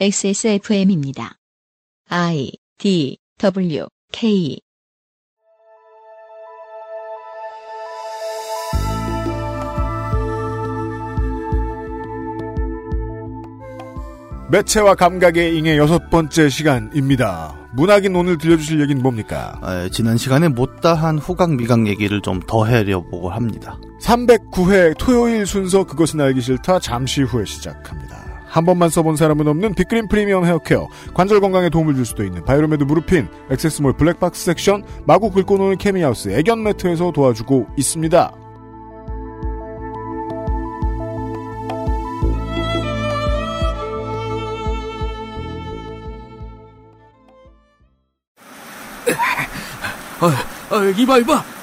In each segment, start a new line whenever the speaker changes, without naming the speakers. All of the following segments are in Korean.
XSFM입니다. I D W K
매체와 감각의 잉의 여섯 번째 시간입니다. 문학인 오늘 들려주실 얘기는 뭡니까?
아, 지난 시간에 못다한 후각 미각 얘기를 좀 더 해려보고 합니다.
309회 토요일 순서 그것은 알기 싫다 잠시 후에 시작합니다. 한 번만 써본 사람은 없는 빅그린 프리미엄 헤어케어, 관절 건강에 도움을 줄 수도 있는 바이로메드 무르핀, 액세스몰 블랙박스 섹션, 마구 긁고 노는 케미하우스 애견 매트에서 도와주고 있습니다.
어, 어, 이봐 이봐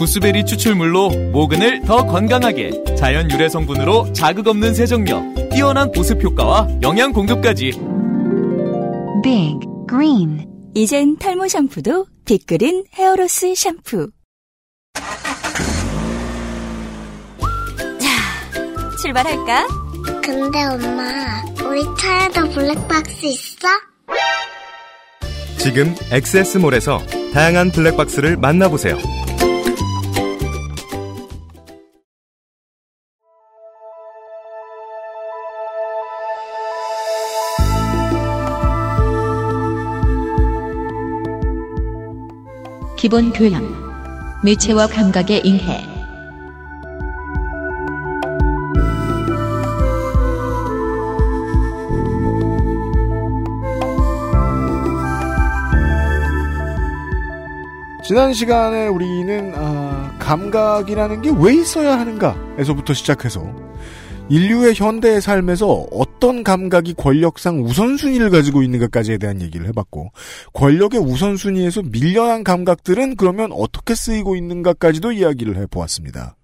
구스베리 추출물로 모근을 더 건강하게 자연 유래 성분으로 자극 없는 세정력 뛰어난 보습 효과와 영양 공급까지
Big Green
이젠 탈모 샴푸도 빅그린 헤어로스 샴푸. 자, 출발할까?
근데 엄마, 우리 차에도 블랙박스 있어?
지금 엑세스몰에서 다양한 블랙박스를 만나보세요.
기본 교양 매체와 감각의 인해.
지난 시간에 우리는 아, 감각이라는 게 왜 있어야 하는가에서부터 시작해서 인류의 현대의 삶에서 어떤 감각이 권력상 우선순위를 가지고 있는가까지에 대한 얘기를 해봤고 권력의 우선순위에서 밀려난 감각들은 그러면 어떻게 쓰이고 있는가까지도 이야기를 해보았습니다.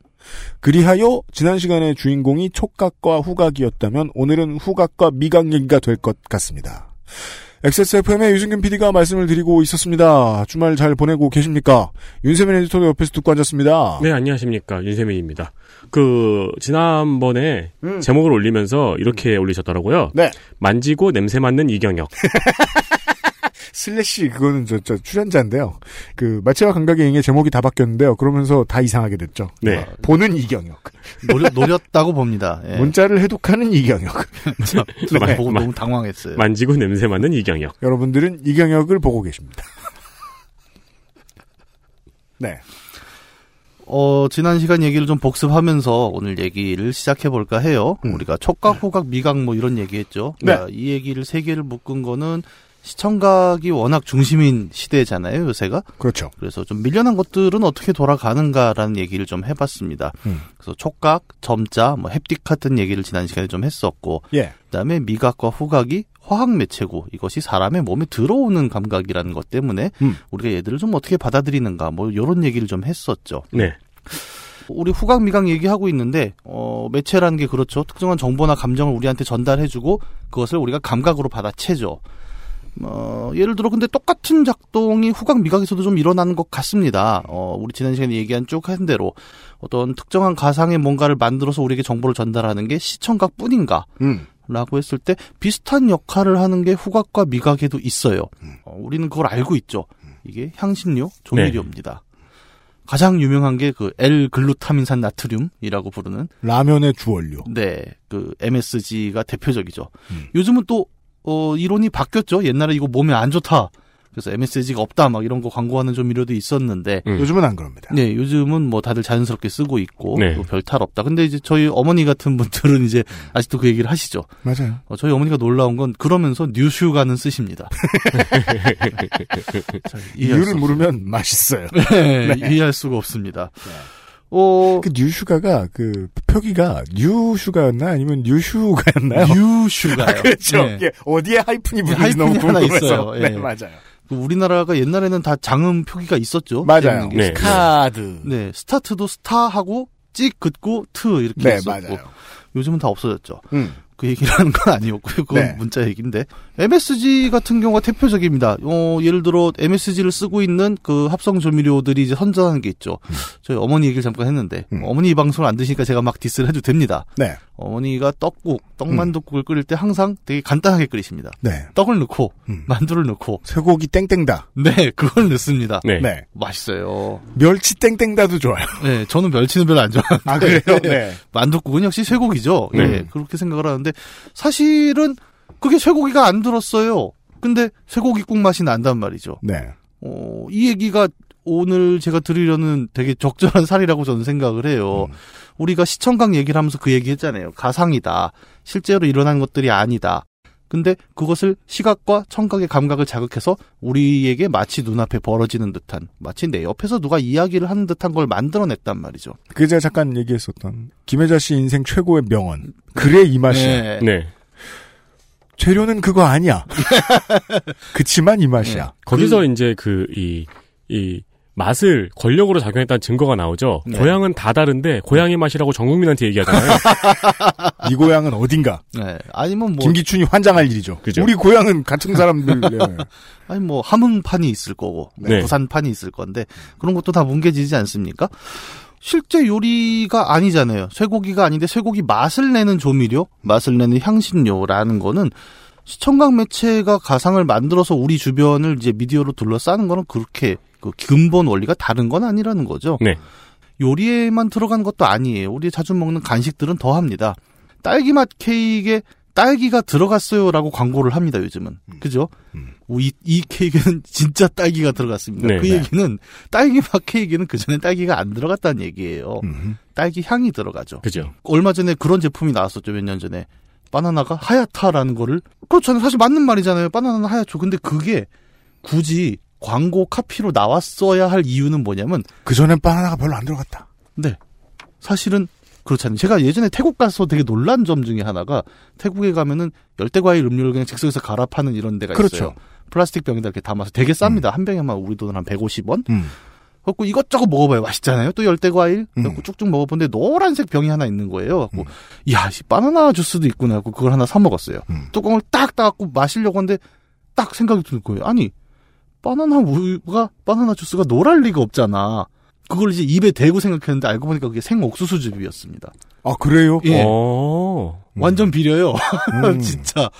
그리하여 지난 시간의 주인공이 촉각과 후각이었다면 오늘은 후각과 미각 얘기가 될 것 같습니다. XSFM의 유승균 PD가 말씀을 드리고 있었습니다. 주말 잘 보내고 계십니까? 윤세민 에디터가 옆에서 듣고 앉았습니다.
네, 안녕하십니까. 윤세민입니다. 그, 지난번에
음.
제목을 올리면서 이렇게 올리셨더라고요.
네.
만지고 냄새 맡는 이경혁.
슬래시 그거는 저, 저 출연자인데요. 그 매체와 감각의 잉해 제목이 다 바뀌었는데요. 그러면서 다 이상하게 됐죠.
네.
보는 이경혁.
노렸, 노렸 다고 봅니다. 예.
문자를 해독하는 이경혁.
저만
네.
보고
마-
너무 당황했어요.
만지고 냄새 맡는 이경혁.
여러분들은 이경혁을 보고 계십니다. 네.
어, 지난 시간 얘기를 좀 복습하면서 오늘 얘기를 시작해볼까 해요.
음.
우리가 촉각, 후각, 미각 뭐 이런 얘기 했죠.
네.
이 얘기를 세 개를 묶은 거는 시청각이 워낙 중심인 시대잖아요, 요새가.
그렇죠.
그래서 좀 밀려난 것들은 어떻게 돌아가는가라는 얘기를 좀 해봤습니다.
음.
그래서 촉각, 점자, 뭐 햅틱 같은 얘기를 지난 시간에 좀 했었고,
예.
그다음에 미각과 후각이 화학 매체고 이것이 사람의 몸에 들어오는 감각이라는 것 때문에
음.
우리가 얘들을 좀 어떻게 받아들이는가 뭐 이런 얘기를 좀 했었죠.
네.
우리 후각 미각 얘기하고 있는데 어 매체라는 게 그렇죠. 특정한 정보나 감정을 우리한테 전달해주고 그것을 우리가 감각으로 받아채죠. 어, 예를 들어 근데 똑같은 작동이 후각 미각에서도 좀 일어나는 것 같습니다. 어, 우리 지난 시간에 얘기한 쭉 한 대로 어떤 특정한 가상의 뭔가를 만들어서 우리에게 정보를 전달하는 게 시청각 뿐인가?
음.
라고 했을 때 비슷한 역할을 하는 게 후각과 미각에도 있어요. 어, 우리는 그걸 알고 있죠. 이게 향신료, 조미료입니다. 가장 유명한 게 그 L-글루타민산 나트륨이라고 부르는
라면의 주원료.
네, 그 MSG가 대표적이죠.
음.
요즘은 또 어, 이론이 바뀌었죠. 옛날에 이거 몸에 안 좋다. 그래서 MSG가 없다 막 이런 거 광고하는 조미료도 있었는데
음.
요즘은 안 그럽니다.
네, 요즘은 뭐 다들 자연스럽게 쓰고 있고
네.
별탈 없다. 근데 이제 저희 어머니 같은 분들은 이제 아직도 그 얘기를 하시죠.
맞아요.
어, 저희 어머니가 놀라운 건 그러면서 뉴슈가는 쓰십니다.
이유를
수
물으면 맛있어요.
없- 네, 이해할 수가 없습니다. 어,
그 뉴슈가가 그 표기가 뉴슈가였나 아니면 뉴슈가였나요?
뉴슈가요.
그렇죠.
네.
이게 어디에 하이픈이
네,
붙는지 너무
하이픈이 하나
궁금해서.
있어요.
네,
예.
맞아요.
우리나라가 옛날에는 다 장음 표기가 있었죠.
맞아요.
게.
네.
카드.
네, 스타트도 스타하고 찍 긋고 트 이렇게
네,
했었고
맞아요.
요즘은 다 없어졌죠.
음.
그 얘기를 하는 건 아니었고요. 그건
네.
문자 얘기인데 MSG 같은 경우가 대표적입니다. 어, 예를 들어 MSG를 쓰고 있는 그 합성 조미료들이 이제 선전하는 게 있죠. 저희 어머니 얘기를 잠깐 했는데
음.
어머니 이 방송을 안 드시니까 제가 막 디스를 해도 됩니다.
네.
어머니가 떡국, 떡만둣국을 끓일 때 항상 되게 간단하게 끓이십니다.
네.
떡을 넣고
음.
만두를 넣고
쇠고기 땡땡다.
네 그걸 넣습니다.
네.
네.
맛있어요.
멸치 땡땡다도 좋아요.
네 저는 멸치는 별로 안 좋아하는데
아, 그래요? 네.
만둣국은 역시 쇠고기죠.
네.
예, 그렇게 생각을 하는데 사실은 그게 쇠고기가 안 들었어요. 근데 쇠고기국 맛이 난단 말이죠.
네.
어, 이 얘기가 오늘 제가 드리려는 되게 적절한 사리라고 저는 생각을 해요.
음.
우리가 시청각 얘기를 하면서 그 얘기 했잖아요. 가상이다. 실제로 일어난 것들이 아니다. 근데 그것을 시각과 청각의 감각을 자극해서 우리에게 마치 눈앞에 벌어지는 듯한, 마치 내 옆에서 누가 이야기를 하는 듯한 걸 만들어냈단 말이죠.
그 제가 잠깐 얘기했었던 김혜자 씨 인생 최고의 명언. 그래 이 맛이야.
네.
네.
재료는 그거 아니야. 그치만 이 맛이야.
거기서 이제 그, 이, 이, 맛을 권력으로 작용했다는 증거가 나오죠.
네.
고향은 다 다른데, 고향의 맛이라고 전 국민한테 얘기하잖아요.
이 고향은 어딘가.
네. 아니면 뭐,
김기춘이 환장할 일이죠.
그죠.
우리 고향은 같은 사람들. 네.
아니 뭐 함흥판이 있을 거고
네.
부산판이 있을 건데 그런 것도 다 뭉개지지 않습니까? 실제 요리가 아니잖아요. 쇠고기가 아닌데 쇠고기 맛을 내는 조미료, 맛을 내는 향신료라는 거는 시청각 매체가 가상을 만들어서 우리 주변을 이제 미디어로 둘러싸는 거는 그렇게 그 근본 원리가 다른 건 아니라는 거죠.
네.
요리에만 들어간 것도 아니에요. 우리 자주 먹는 간식들은 더 합니다. 딸기 맛 케이크에 딸기가 들어갔어요라고 광고를 합니다, 요즘은. 그죠?
음.
이, 이 케이크에는 진짜 딸기가 들어갔습니다.
네,
그
네.
얘기는 딸기 맛 케이크에는 그 전에 딸기가 안 들어갔다는 얘기예요.
음.
딸기 향이 들어가죠.
그죠.
얼마 전에 그런 제품이 나왔었죠, 몇 년 전에. 바나나가 하얗다라는 거를. 그렇잖아요. 사실 맞는 말이잖아요. 바나나는 하얗죠. 근데 그게 굳이 광고 카피로 나왔어야 할 이유는 뭐냐면
그 전엔 바나나가 별로 안 들어갔다.
네. 사실은 그렇잖아요. 제가 예전에 태국 가서 되게 놀란 점 중에 하나가 태국에 가면은 열대 과일 음료를 그냥 즉석에서 갈아 파는 이런 데가
그렇죠.
있어요. 플라스틱 병에다 이렇게 담아서 되게 쌉니다. 한 병에만 우리 돈은 한 150원?
음.
그래갖고 이것저것 먹어봐요. 맛있잖아요. 또 열대 과일.
음.
그래갖고 쭉쭉 먹어보는데 노란색 병이 하나 있는 거예요. 그래갖고 이야, 씨, 바나나 주스도 있구나. 그걸 하나 사 먹었어요.
음.
뚜껑을 딱 따갖고 마시려고 하는데 딱 생각이 드는 거예요. 아니, 바나나 우유가, 바나나 주스가 노랄 리가 없잖아. 그걸 이제 입에 대고 생각했는데 알고 보니까 그게 생옥수수즙이었습니다.
아, 그래요?
예.
어.
완전 비려요.
음.
진짜.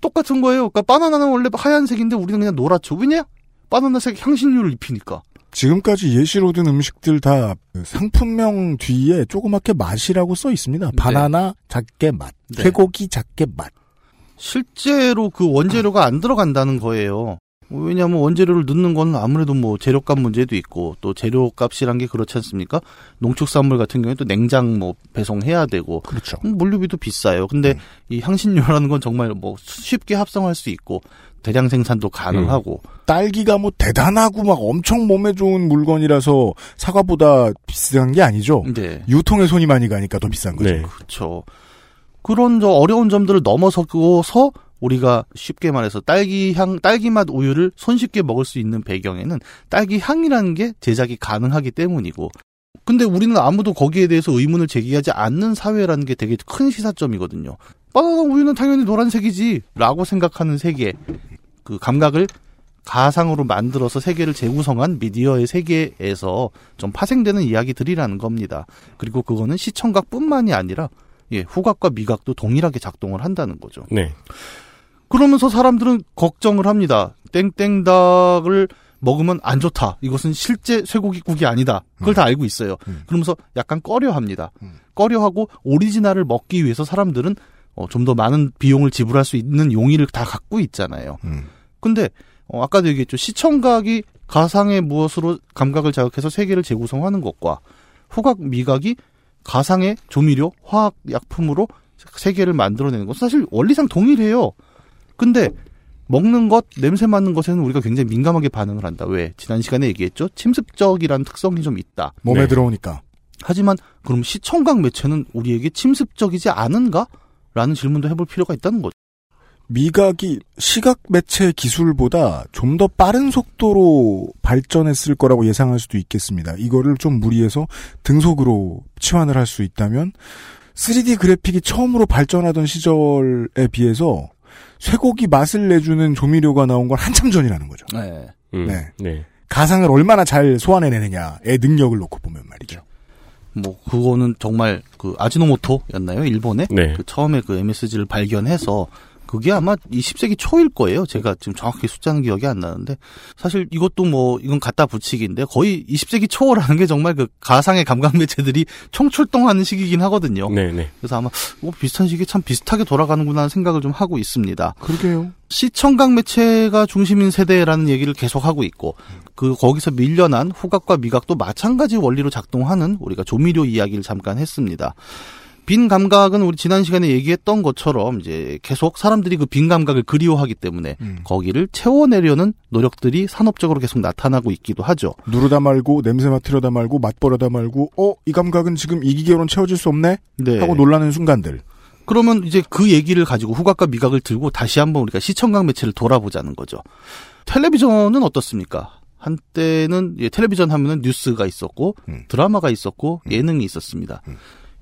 똑같은 거예요. 그러니까 바나나는 원래 하얀색인데 우리는 그냥 노랗죠. 왜냐? 바나나색 향신료를 입히니까.
지금까지 예시로 든 음식들 다 상품명 뒤에 조그맣게 맛이라고 써 있습니다. 바나나 작게 맛,
네.
쇠고기 작게 맛.
실제로 그 원재료가 안 들어간다는 거예요. 왜냐하면 원재료를 넣는 건 아무래도 뭐 재료값 문제도 있고 또 재료값이란 게 그렇지 않습니까? 농축산물 같은 경우에 또 냉장 뭐 배송해야 되고
그렇죠.
음, 물류비도 비싸요. 근데 이 향신료라는 건 정말 뭐 쉽게 합성할 수 있고 대량 생산도 가능하고
딸기가 뭐 대단하고 막 엄청 몸에 좋은 물건이라서 사과보다 비싼 게 아니죠.
네.
유통에 손이 많이 가니까 더 비싼 거죠.
네.
그렇죠. 그런 저 어려운 점들을 넘어서서 우리가 쉽게 말해서 딸기 향, 딸기 맛 우유를 손쉽게 먹을 수 있는 배경에는 딸기 향이라는 게 제작이 가능하기 때문이고. 근데 우리는 아무도 거기에 대해서 의문을 제기하지 않는 사회라는 게 되게 큰 시사점이거든요. 바나나 우유는 당연히 노란색이지. 라고 생각하는 세계. 그 감각을 가상으로 만들어서 세계를 재구성한 미디어의 세계에서 좀 파생되는 이야기들이라는 겁니다. 그리고 그거는 시청각뿐만이 아니라 예, 후각과 미각도 동일하게 작동을 한다는 거죠.
네.
그러면서 사람들은 걱정을 합니다. 땡땡닭을 먹으면 안 좋다. 이것은 실제 쇠고기국이 아니다. 그걸 다 알고 있어요.
음.
그러면서 약간 꺼려합니다.
음.
꺼려하고 오리지널을 먹기 위해서 사람들은 어, 좀 더 많은 비용을 지불할 수 있는 용의를 다 갖고 있잖아요.
음.
근데 어, 아까도 얘기했죠. 시청각이 가상의 무엇으로 감각을 자극해서 세계를 재구성하는 것과 후각 미각이 가상의 조미료, 화학 약품으로 세계를 만들어내는 것 사실 원리상 동일해요. 근데 먹는 것, 냄새 맡는 것에는 우리가 굉장히 민감하게 반응을 한다. 왜? 지난 시간에 얘기했죠. 침습적이라는 특성이 좀 있다.
몸에
네.
들어오니까.
하지만 그럼 시청각 매체는 우리에게 침습적이지 않은가? 라는 질문도 해볼 필요가 있다는 거죠.
미각이 시각 매체 기술보다 좀 더 빠른 속도로 발전했을 거라고 예상할 수도 있겠습니다. 이거를 좀 무리해서 등속으로 치환을 할 수 있다면 3D 그래픽이 처음으로 발전하던 시절에 비해서 쇠고기 맛을 내주는 조미료가 나온 건 한참 전이라는 거죠.
네.
음,
네.
네.
가상을 얼마나 잘 소환해내느냐의 능력을 놓고 보면 말이죠.
뭐 그거는 정말 그 아지노모토였나요 일본에
네.
그 처음에 그 MSG를 발견해서 그게 아마 20세기 초일 거예요. 제가 지금 정확히 숫자는 기억이 안 나는데 사실 이것도 뭐 이건 갖다 붙이기인데 거의 20세기 초라는 게 정말 그 가상의 감각 매체들이 총출동하는 시기긴 하거든요.
네, 네.
그래서 아마 뭐 비슷한 시기에 참 비슷하게 돌아가는구나 하는 생각을 좀 하고 있습니다.
그러게요.
시청각 매체가 중심인 세대라는 얘기를 계속 하고 있고 그 거기서 밀려난 후각과 미각도 마찬가지 원리로 작동하는 우리가 조미료 이야기를 잠깐 했습니다. 빈 감각은 우리 지난 시간에 얘기했던 것처럼 이제 계속 사람들이 그 빈 감각을 그리워하기 때문에
음.
거기를 채워내려는 노력들이 산업적으로 계속 나타나고 있기도 하죠.
누르다 말고 냄새 맡으려다 말고 맛보려다 말고 어 이 감각은 지금 이 기계로는 채워질 수 없네
네.
하고 놀라는 순간들.
그러면 이제 그 얘기를 가지고 후각과 미각을 들고 다시 한번 우리가 시청각 매체를 돌아보자는 거죠. 텔레비전은 어떻습니까? 한때는 예, 텔레비전 하면은 뉴스가 있었고
음.
드라마가 있었고 예능이 있었습니다.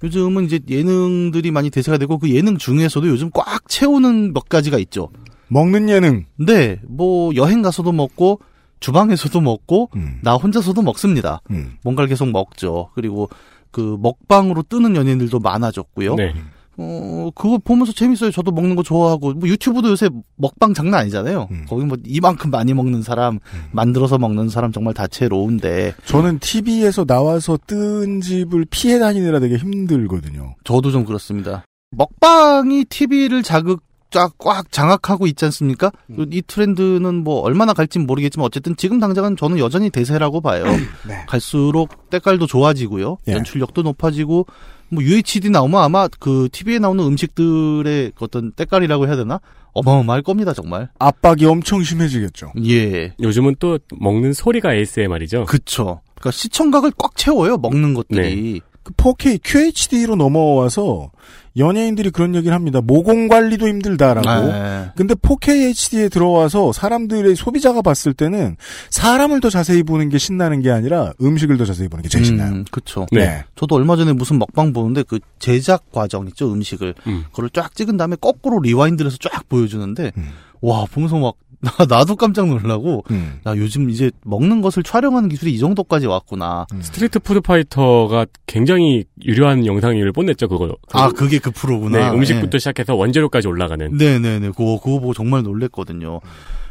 요즘은 이제 예능들이 많이 대세가 되고 그 예능 중에서도 요즘 꽉 채우는 몇 가지가 있죠.
먹는 예능.
네, 뭐 여행 가서도 먹고 주방에서도 먹고
음.
나 혼자서도 먹습니다.
음.
뭔가를 계속 먹죠. 그리고 그 먹방으로 뜨는 연예인들도 많아졌고요.
네.
어, 그거 보면서 재밌어요. 저도 먹는 거 좋아하고. 뭐 유튜브도 요새 먹방 장난 아니잖아요.
음.
거기 뭐 이만큼 많이 먹는 사람, 만들어서 먹는 사람 정말 다채로운데.
저는 TV에서 나와서 뜬 집을 피해 다니느라 되게 힘들거든요.
저도 좀 그렇습니다. 먹방이 TV를 자극, 쫙, 꽉 장악하고 있지 않습니까?
음.
이 트렌드는 뭐 얼마나 갈진 모르겠지만 어쨌든 지금 당장은 저는 여전히 대세라고 봐요.
네.
갈수록 때깔도 좋아지고요.
예.
연출력도 높아지고 뭐 UHD 나오면 아마 그 TV에 나오는 음식들의 어떤 때깔이라고 해야 되나? 어마어마할 겁니다, 정말.
압박이 엄청 심해지겠죠.
예.
요즘은 또 먹는 소리가 ASMR이죠.
그쵸. 그러니까 시청각을 꽉 채워요, 먹는 것들이.
그 4K, QHD로 넘어와서 연예인들이 그런 얘기를 합니다. 모공 관리도 힘들다라고.
네.
근데 4K HD에 들어와서 사람들의 소비자가 봤을 때는 사람을 더 자세히 보는 게 신나는 게 아니라 음식을 더 자세히 보는 게 제일 신나요.
음, 그쵸.
네.
저도 얼마 전에 무슨 먹방 보는데 그 제작 과정 있죠, 음식을.
음.
그걸 쫙 찍은 다음에 거꾸로 rewind를 해서 쫙 보여주는데,
음.
와, 보면서 막, 나, 나도 깜짝 놀라고,
음.
야, 요즘 이제 먹는 것을 촬영하는 기술이 이 정도까지 왔구나.
스트리트 푸드 파이터가 굉장히 유려한 영상을 뽐냈죠, 그거.
아, 그게 그 프로구나.
네, 음식부터 시작해서 원재료까지 올라가는.
네네네. 그거, 그거 보고 정말 놀랬거든요.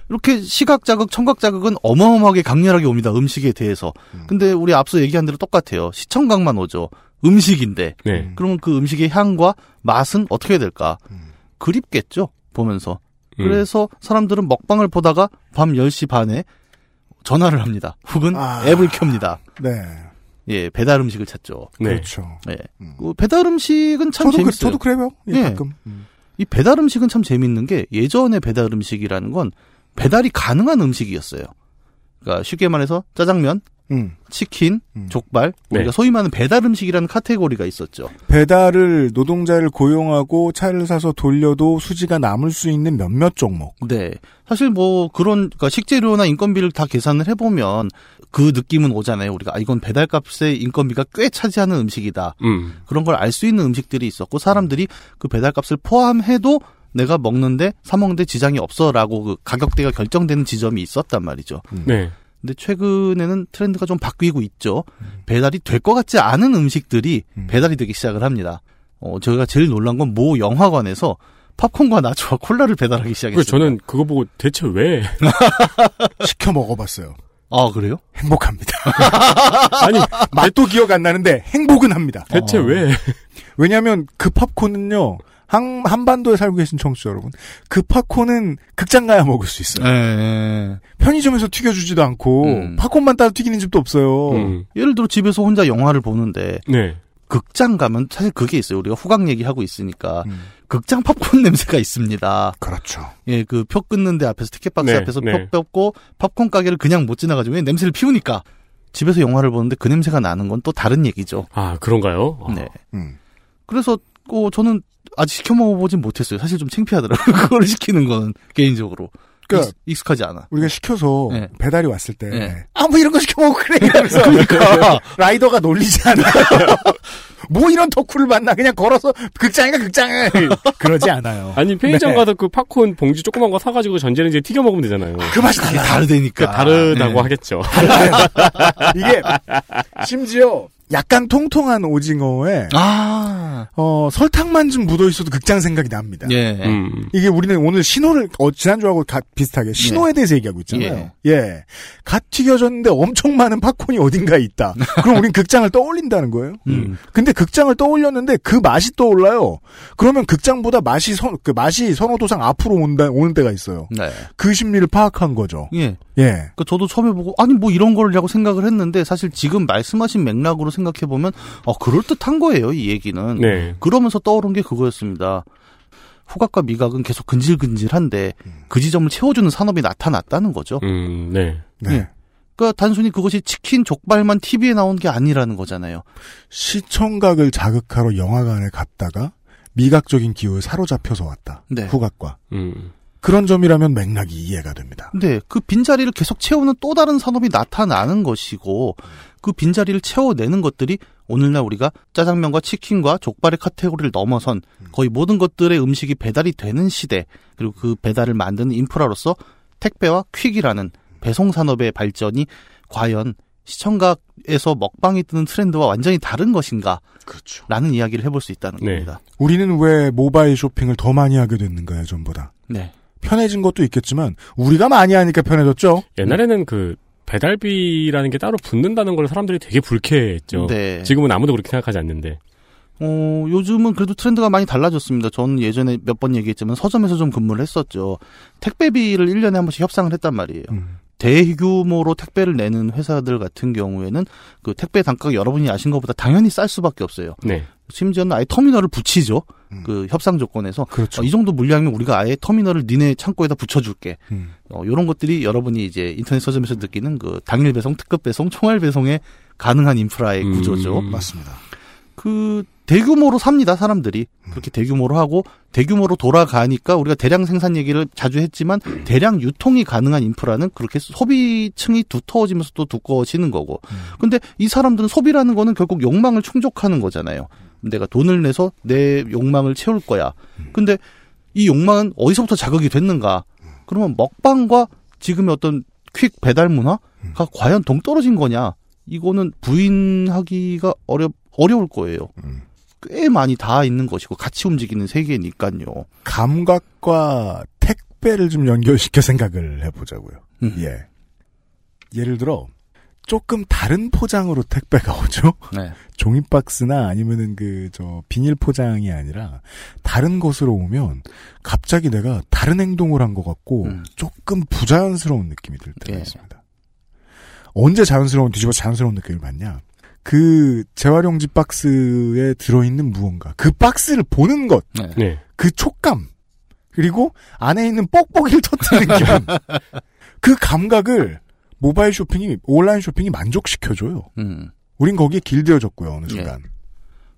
이렇게 시각 자극, 청각 자극은 어마어마하게 강렬하게 옵니다. 음식에 대해서. 근데 우리 앞서 얘기한 대로 똑같아요. 시청각만 오죠. 음식인데.
네.
그러면 그 음식의 향과 맛은 어떻게 될까? 그립겠죠. 보면서.
음.
그래서 사람들은 먹방을 보다가 밤 10시 반에 전화를 합니다. 혹은
아.
앱을 켭니다.
네.
예, 배달 음식을 찾죠.
네.
그렇죠.
예. 그 배달 음식은 참
저도, 그,
재밌어요.
저도 그래요. 예,
예.
가끔. 음.
이 배달 음식은 참 재밌는 게 예전에 배달 음식이라는 건 배달이 가능한 음식이었어요. 그러니까 쉽게 말해서 짜장면,
음.
치킨,
음.
족발,
네.
우리가 소위 말하는 배달 음식이라는 카테고리가 있었죠.
배달을 노동자를 고용하고 차를 사서 돌려도 수지가 남을 수 있는 몇몇 종목.
네. 사실 뭐 그런 그러니까 식재료나 인건비를 다 계산을 해보면 그 느낌은 오잖아요. 우리가 아, 이건 배달값의 인건비가 꽤 차지하는 음식이다.
음.
그런 걸 알 수 있는 음식들이 있었고 사람들이 그 배달값을 포함해도 내가 먹는데 사 먹는데 지장이 없어라고 그 가격대가 결정되는 지점이 있었단 말이죠.
네.
근데 최근에는 트렌드가 좀 바뀌고 있죠. 배달이 될 것 같지 않은 음식들이
음.
배달이 되기 시작을 합니다. 어, 제가 제일 놀란 건 모 영화관에서 팝콘과 나초와 콜라를 배달하기 시작했어요.
저는 그거 보고 대체 왜?
시켜 먹어봤어요.
아 그래요?
행복합니다.
아니,
맛도 기억 안 나는데 행복은 합니다.
대체
어.
왜?
왜냐하면 그 팝콘은요. 한, 한반도에 살고 계신 청취자 여러분. 그 팝콘은 극장 가야 먹을 수 있어요.
네.
편의점에서 튀겨주지도 않고
음.
팝콘만 따로 튀기는 집도 없어요.
음.
예를 들어 집에서 혼자 영화를 보는데
네.
극장 가면 사실 그게 있어요. 우리가 후각 얘기하고 있으니까
음.
극장 팝콘 냄새가 있습니다.
그렇죠.
예, 그 표 끊는데 앞에서 티켓박스
네,
앞에서
네.
표 뽑고 팝콘 가게를 그냥 못 지나가지고 왜 냄새를 피우니까 집에서 영화를 보는데 그 냄새가 나는 건 또 다른 얘기죠.
아, 그런가요? 아,
네.
음.
그래서 어, 저는 아직 시켜 먹어보진 못했어요. 사실 좀 창피하더라고요. 그걸 시키는 건 개인적으로.
그러니까
익, 익숙하지 않아.
우리가 시켜서
네.
배달이 왔을 때,
네.
아, 뭐 이런 거 시켜 먹고 그래. 이러면서
그러니까.
라이더가 놀리지 않아요. 뭐 이런 덕후를 만나. 그냥 걸어서 극장인가 극장에. 그러지 않아요.
아니 편의점
네.
가서 그 팝콘 봉지 조그만 거 사가지고 전자레인지에 튀겨 먹으면 되잖아요.
그 맛이.
다르다니까.
그 다르다고
네.
하겠죠.
이게, 심지어, 약간 통통한 오징어에,
아.
어, 설탕만 좀 묻어 있어도 극장 생각이 납니다.
예.
음.
이게 우리는 오늘 신호를 어, 지난주하고 가- 비슷하게 신호에 대해서 얘기하고 있잖아요. 예. 갓 튀겨졌는데 엄청 많은 팝콘이 어딘가에 있다. 그럼 우린 극장을 떠올린다는 거예요.
음.
근데 극장을 떠올렸는데 그 맛이 떠올라요. 그러면 극장보다 맛이 선, 그 맛이 선호도상 앞으로 온다, 오는 때가 있어요.
네.
그 심리를 파악한 거죠.
예.
예.
그 저도 처음에 보고 아니 뭐 이런 거라고 생각을 했는데 사실 지금 말씀하신 맥락으로 생각해 보면 어 그럴 듯한 거예요 이 얘기는.
네.
그러면서 떠오른 게 그거였습니다. 후각과 미각은 계속 근질근질한데 그 지점을 채워주는 산업이 나타났다는 거죠.
음, 네.
네.
예. 그러니까 단순히 그것이 치킨 족발만 TV에 나온 게 아니라는 거잖아요.
시청각을 자극하러 영화관에 갔다가 미각적인 기호에 사로잡혀서 왔다.
네.
후각과.
음.
그런 점이라면 맥락이 이해가 됩니다.
근데 그 빈자리를 계속 채우는 또 다른 산업이 나타나는 것이고 그 빈자리를 채워내는 것들이 오늘날 우리가 짜장면과 치킨과 족발의 카테고리를 넘어선 거의 모든 것들의 음식이 배달이 되는 시대 그리고 그 배달을 만드는 인프라로서 택배와 퀵이라는 배송 산업의 발전이 과연 시청각에서 먹방이 뜨는 트렌드와 완전히 다른 것인가
그렇죠.
라는 이야기를 해볼 수 있다는
네.
겁니다.
우리는 왜 모바일 쇼핑을 더 많이 하게 됐는가요, 전보다?
네.
편해진 것도 있겠지만 우리가 많이 하니까 편해졌죠.
옛날에는 그 배달비라는 게 따로 붙는다는 걸 사람들이 되게 불쾌했죠.
네.
지금은 아무도 그렇게 생각하지 않는데.
어, 요즘은 그래도 트렌드가 많이 달라졌습니다. 저는 예전에 몇 번 얘기했지만 서점에서 좀 근무를 했었죠. 택배비를 1년에 한 번씩 협상을 했단 말이에요.
음.
대규모로 택배를 내는 회사들 같은 경우에는 그 택배 단가가 여러분이 아신 것보다 당연히 쌀 수밖에 없어요.
네.
심지어는 아예 터미널을 붙이죠.
음.
그 협상 조건에서
그렇죠.
어, 이 정도 물량이면 우리가 아예 터미널을 니네 창고에다 붙여줄게.
음.
어, 요런 것들이 여러분이 이제 인터넷 서점에서 느끼는 그 당일 배송, 특급 배송, 총알 배송에 가능한 인프라의
음.
구조죠.
맞습니다.
그 대규모로 삽니다 사람들이 그렇게 대규모로 하고 대규모로 돌아가니까 우리가 대량 생산 얘기를 자주 했지만 대량 유통이 가능한 인프라는 그렇게 소비층이 두터워지면서 또 두꺼워지는 거고 근데 이 사람들은 소비라는 거는 결국 욕망을 충족하는 거잖아요 내가 돈을 내서 내 욕망을 채울 거야 근데 이 욕망은 어디서부터 자극이 됐는가 그러면 먹방과 지금의 어떤 퀵 배달 문화가 과연 동떨어진 거냐 이거는 부인하기가 어려 어려울 거예요.
음.
꽤 많이 닿아 있는 것이고 같이 움직이는 세계니까요.
감각과 택배를 좀 연결시켜 생각을 해보자고요.
음.
예. 예를 들어 조금 다른 포장으로 택배가 오죠.
네.
종이 박스나 아니면은 그 저 비닐 포장이 아니라 다른 것으로 오면 갑자기 내가 다른 행동을 한 것 같고
음.
조금 부자연스러운 느낌이 들 때가
예.
있습니다. 언제 자연스러운 뒤집어 자연스러운 느낌을 받냐? 그 재활용지 박스에 들어있는 무언가 그 박스를 보는 것
네.
네.
그 촉감 그리고 안에 있는 뻑뻑이를 터뜨리는 기분 그 감각을 모바일 쇼핑이 온라인 쇼핑이 만족시켜줘요.
음.
우린 거기에 길들여졌고요 어느 순간.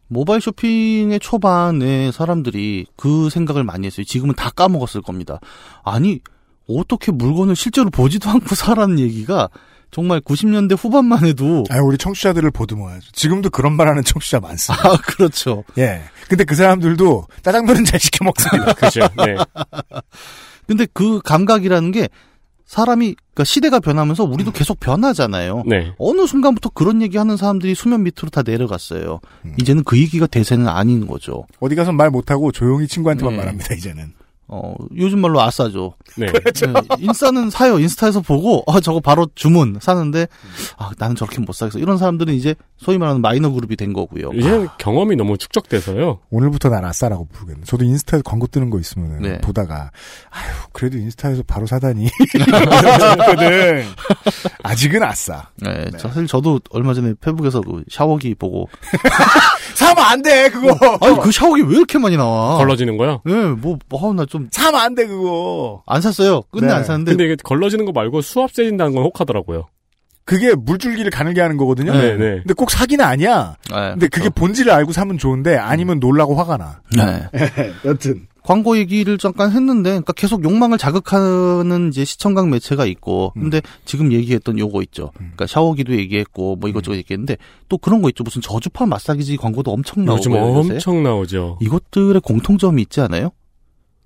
모바일 쇼핑의 초반에 사람들이 그 생각을 많이 했어요. 지금은 다 까먹었을 겁니다. 아니 어떻게 물건을 실제로 보지도 않고 사라는 얘기가 정말 90년대 후반만 해도
아 우리 청취자들을 보듬어야죠. 지금도 그런 말하는 청취자 많습니다.
아 그렇죠.
예. 근데 그 사람들도 짜장면은 잘 시켜 먹습니다.
그렇죠. 네.
근데 그 감각이라는 게 사람이 그러니까 시대가 변하면서 우리도 계속 변하잖아요.
네.
어느 순간부터 그런 얘기하는 사람들이 수면 밑으로 다 내려갔어요.
음.
이제는 그 얘기가 대세는 아닌 거죠.
어디 가서 말 못하고 조용히 친구한테만
네.
말합니다 이제는.
어, 요즘 말로 아싸죠.
네.
네, 인스타는 사요. 인스타에서 보고, 아, 저거 바로 주문 사는데, 아, 나는 저렇게 못 사겠어. 이런 사람들은 이제 소위 말하는 마이너 그룹이 된 거고요.
이제는 경험이 너무 축적돼서요.
오늘부터 난 아싸라고 부르겠네. 저도 인스타에서 광고 뜨는 거 있으면
네.
보다가 아유 그래도 인스타에서 바로 사다니 생각했거든. 아직은 아싸.
네, 저- 사실 저도 얼마 전에 페북에서 그 샤워기 보고,
사면 안 돼 그거.
아니, 그 샤워기 왜 이렇게 많이 나와?
걸러지는 거요.
네, 뭐, 뭐, 나 좀,
사면 안 돼 그거.
안 샀어요. 끝내
네.
안 샀는데,
근데 이게 걸러지는 거 말고 수압 세진다는 건 혹하더라고요.
그게 물줄기를 가늘게 하는 거거든요.
네, 네.
근데 꼭 사기는 아니야.
네,
근데 그게 본질을 알고 사면 좋은데 아니면 놀라고 화가 나.
네.
여튼
광고 얘기를 잠깐 했는데, 그러니까 계속 욕망을 자극하는 이제 시청각 매체가 있고, 근데 지금 얘기했던 요거 있죠. 그러니까 샤워기도 얘기했고, 뭐 이것저것 얘기했는데, 또 그런 거 있죠. 무슨 저주파 마사지기 광고도 엄청 나오고
요즘 엄청 나오죠.
이것들의 공통점이 있지 않아요?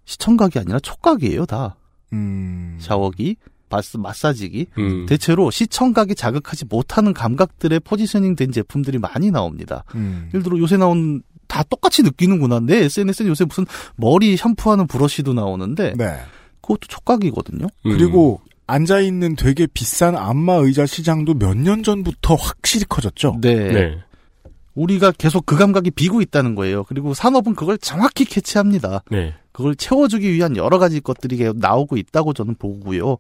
시청각이 아니라 촉각이에요, 다.
음.
샤워기, 마스, 마사지기.
음.
대체로 시청각이 자극하지 못하는 감각들의 포지셔닝 된 제품들이 많이 나옵니다.
음.
예를 들어 요새 나온 다 똑같이 느끼는구나. 내 SNS는 요새 무슨 머리 샴푸하는 브러쉬도 나오는데
네.
그것도 촉각이거든요.
음.
그리고 앉아 있는 되게 비싼 안마 의자 시장도 몇 년 전부터 확실히 커졌죠.
네.
네.
우리가 계속 그 감각이 비고 있다는 거예요. 그리고 산업은 그걸 정확히 캐치합니다.
네.
그걸 채워주기 위한 여러 가지 것들이 나오고 있다고 저는 보고요.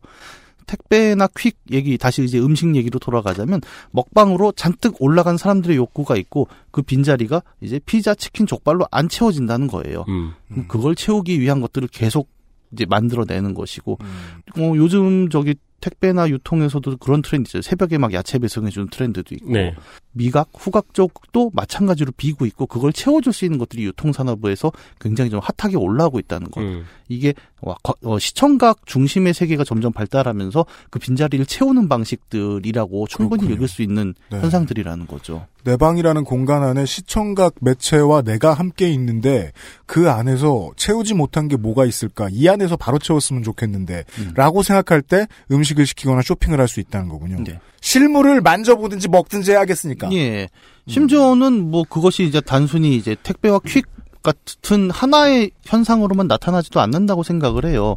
택배나 퀵 얘기 다시 이제 음식 얘기로 돌아가자면 먹방으로 잔뜩 올라간 사람들의 욕구가 있고 그 빈자리가 이제 피자, 치킨, 족발로 안 채워진다는 거예요.
음.
그럼 그걸 채우기 위한 것들을 계속 이제 만들어내는 것이고
음.
어, 요즘 저기 택배나 유통에서도 그런 트렌드 있어요. 새벽에 막 야채 배송해주는 트렌드도 있고
네.
미각, 후각 쪽도 마찬가지로 비고 있고 그걸 채워줄 수 있는 것들이 유통산업에서 굉장히 좀 핫하게 올라오고 있다는 거.
음.
이게 와, 어, 시청각 중심의 세계가 점점 발달하면서 그 빈자리를 채우는 방식들이라고 충분히
그렇군요.
읽을 수 있는
네.
현상들이라는 거죠.
내 방이라는 공간 안에 시청각 매체와 내가 함께 있는데 그 안에서 채우지 못한 게 뭐가 있을까? 이 안에서 바로 채웠으면 좋겠는데
음.
라고 생각할 때 음식을 시키거나 쇼핑을 할 수 있다는 거군요.
네.
실물을 만져보든지 먹든지 해야겠으니까.
예. 심지어는 뭐 그것이 이제 단순히 이제 택배와 퀵 같은 하나의 현상으로만 나타나지도 않는다고 생각을 해요.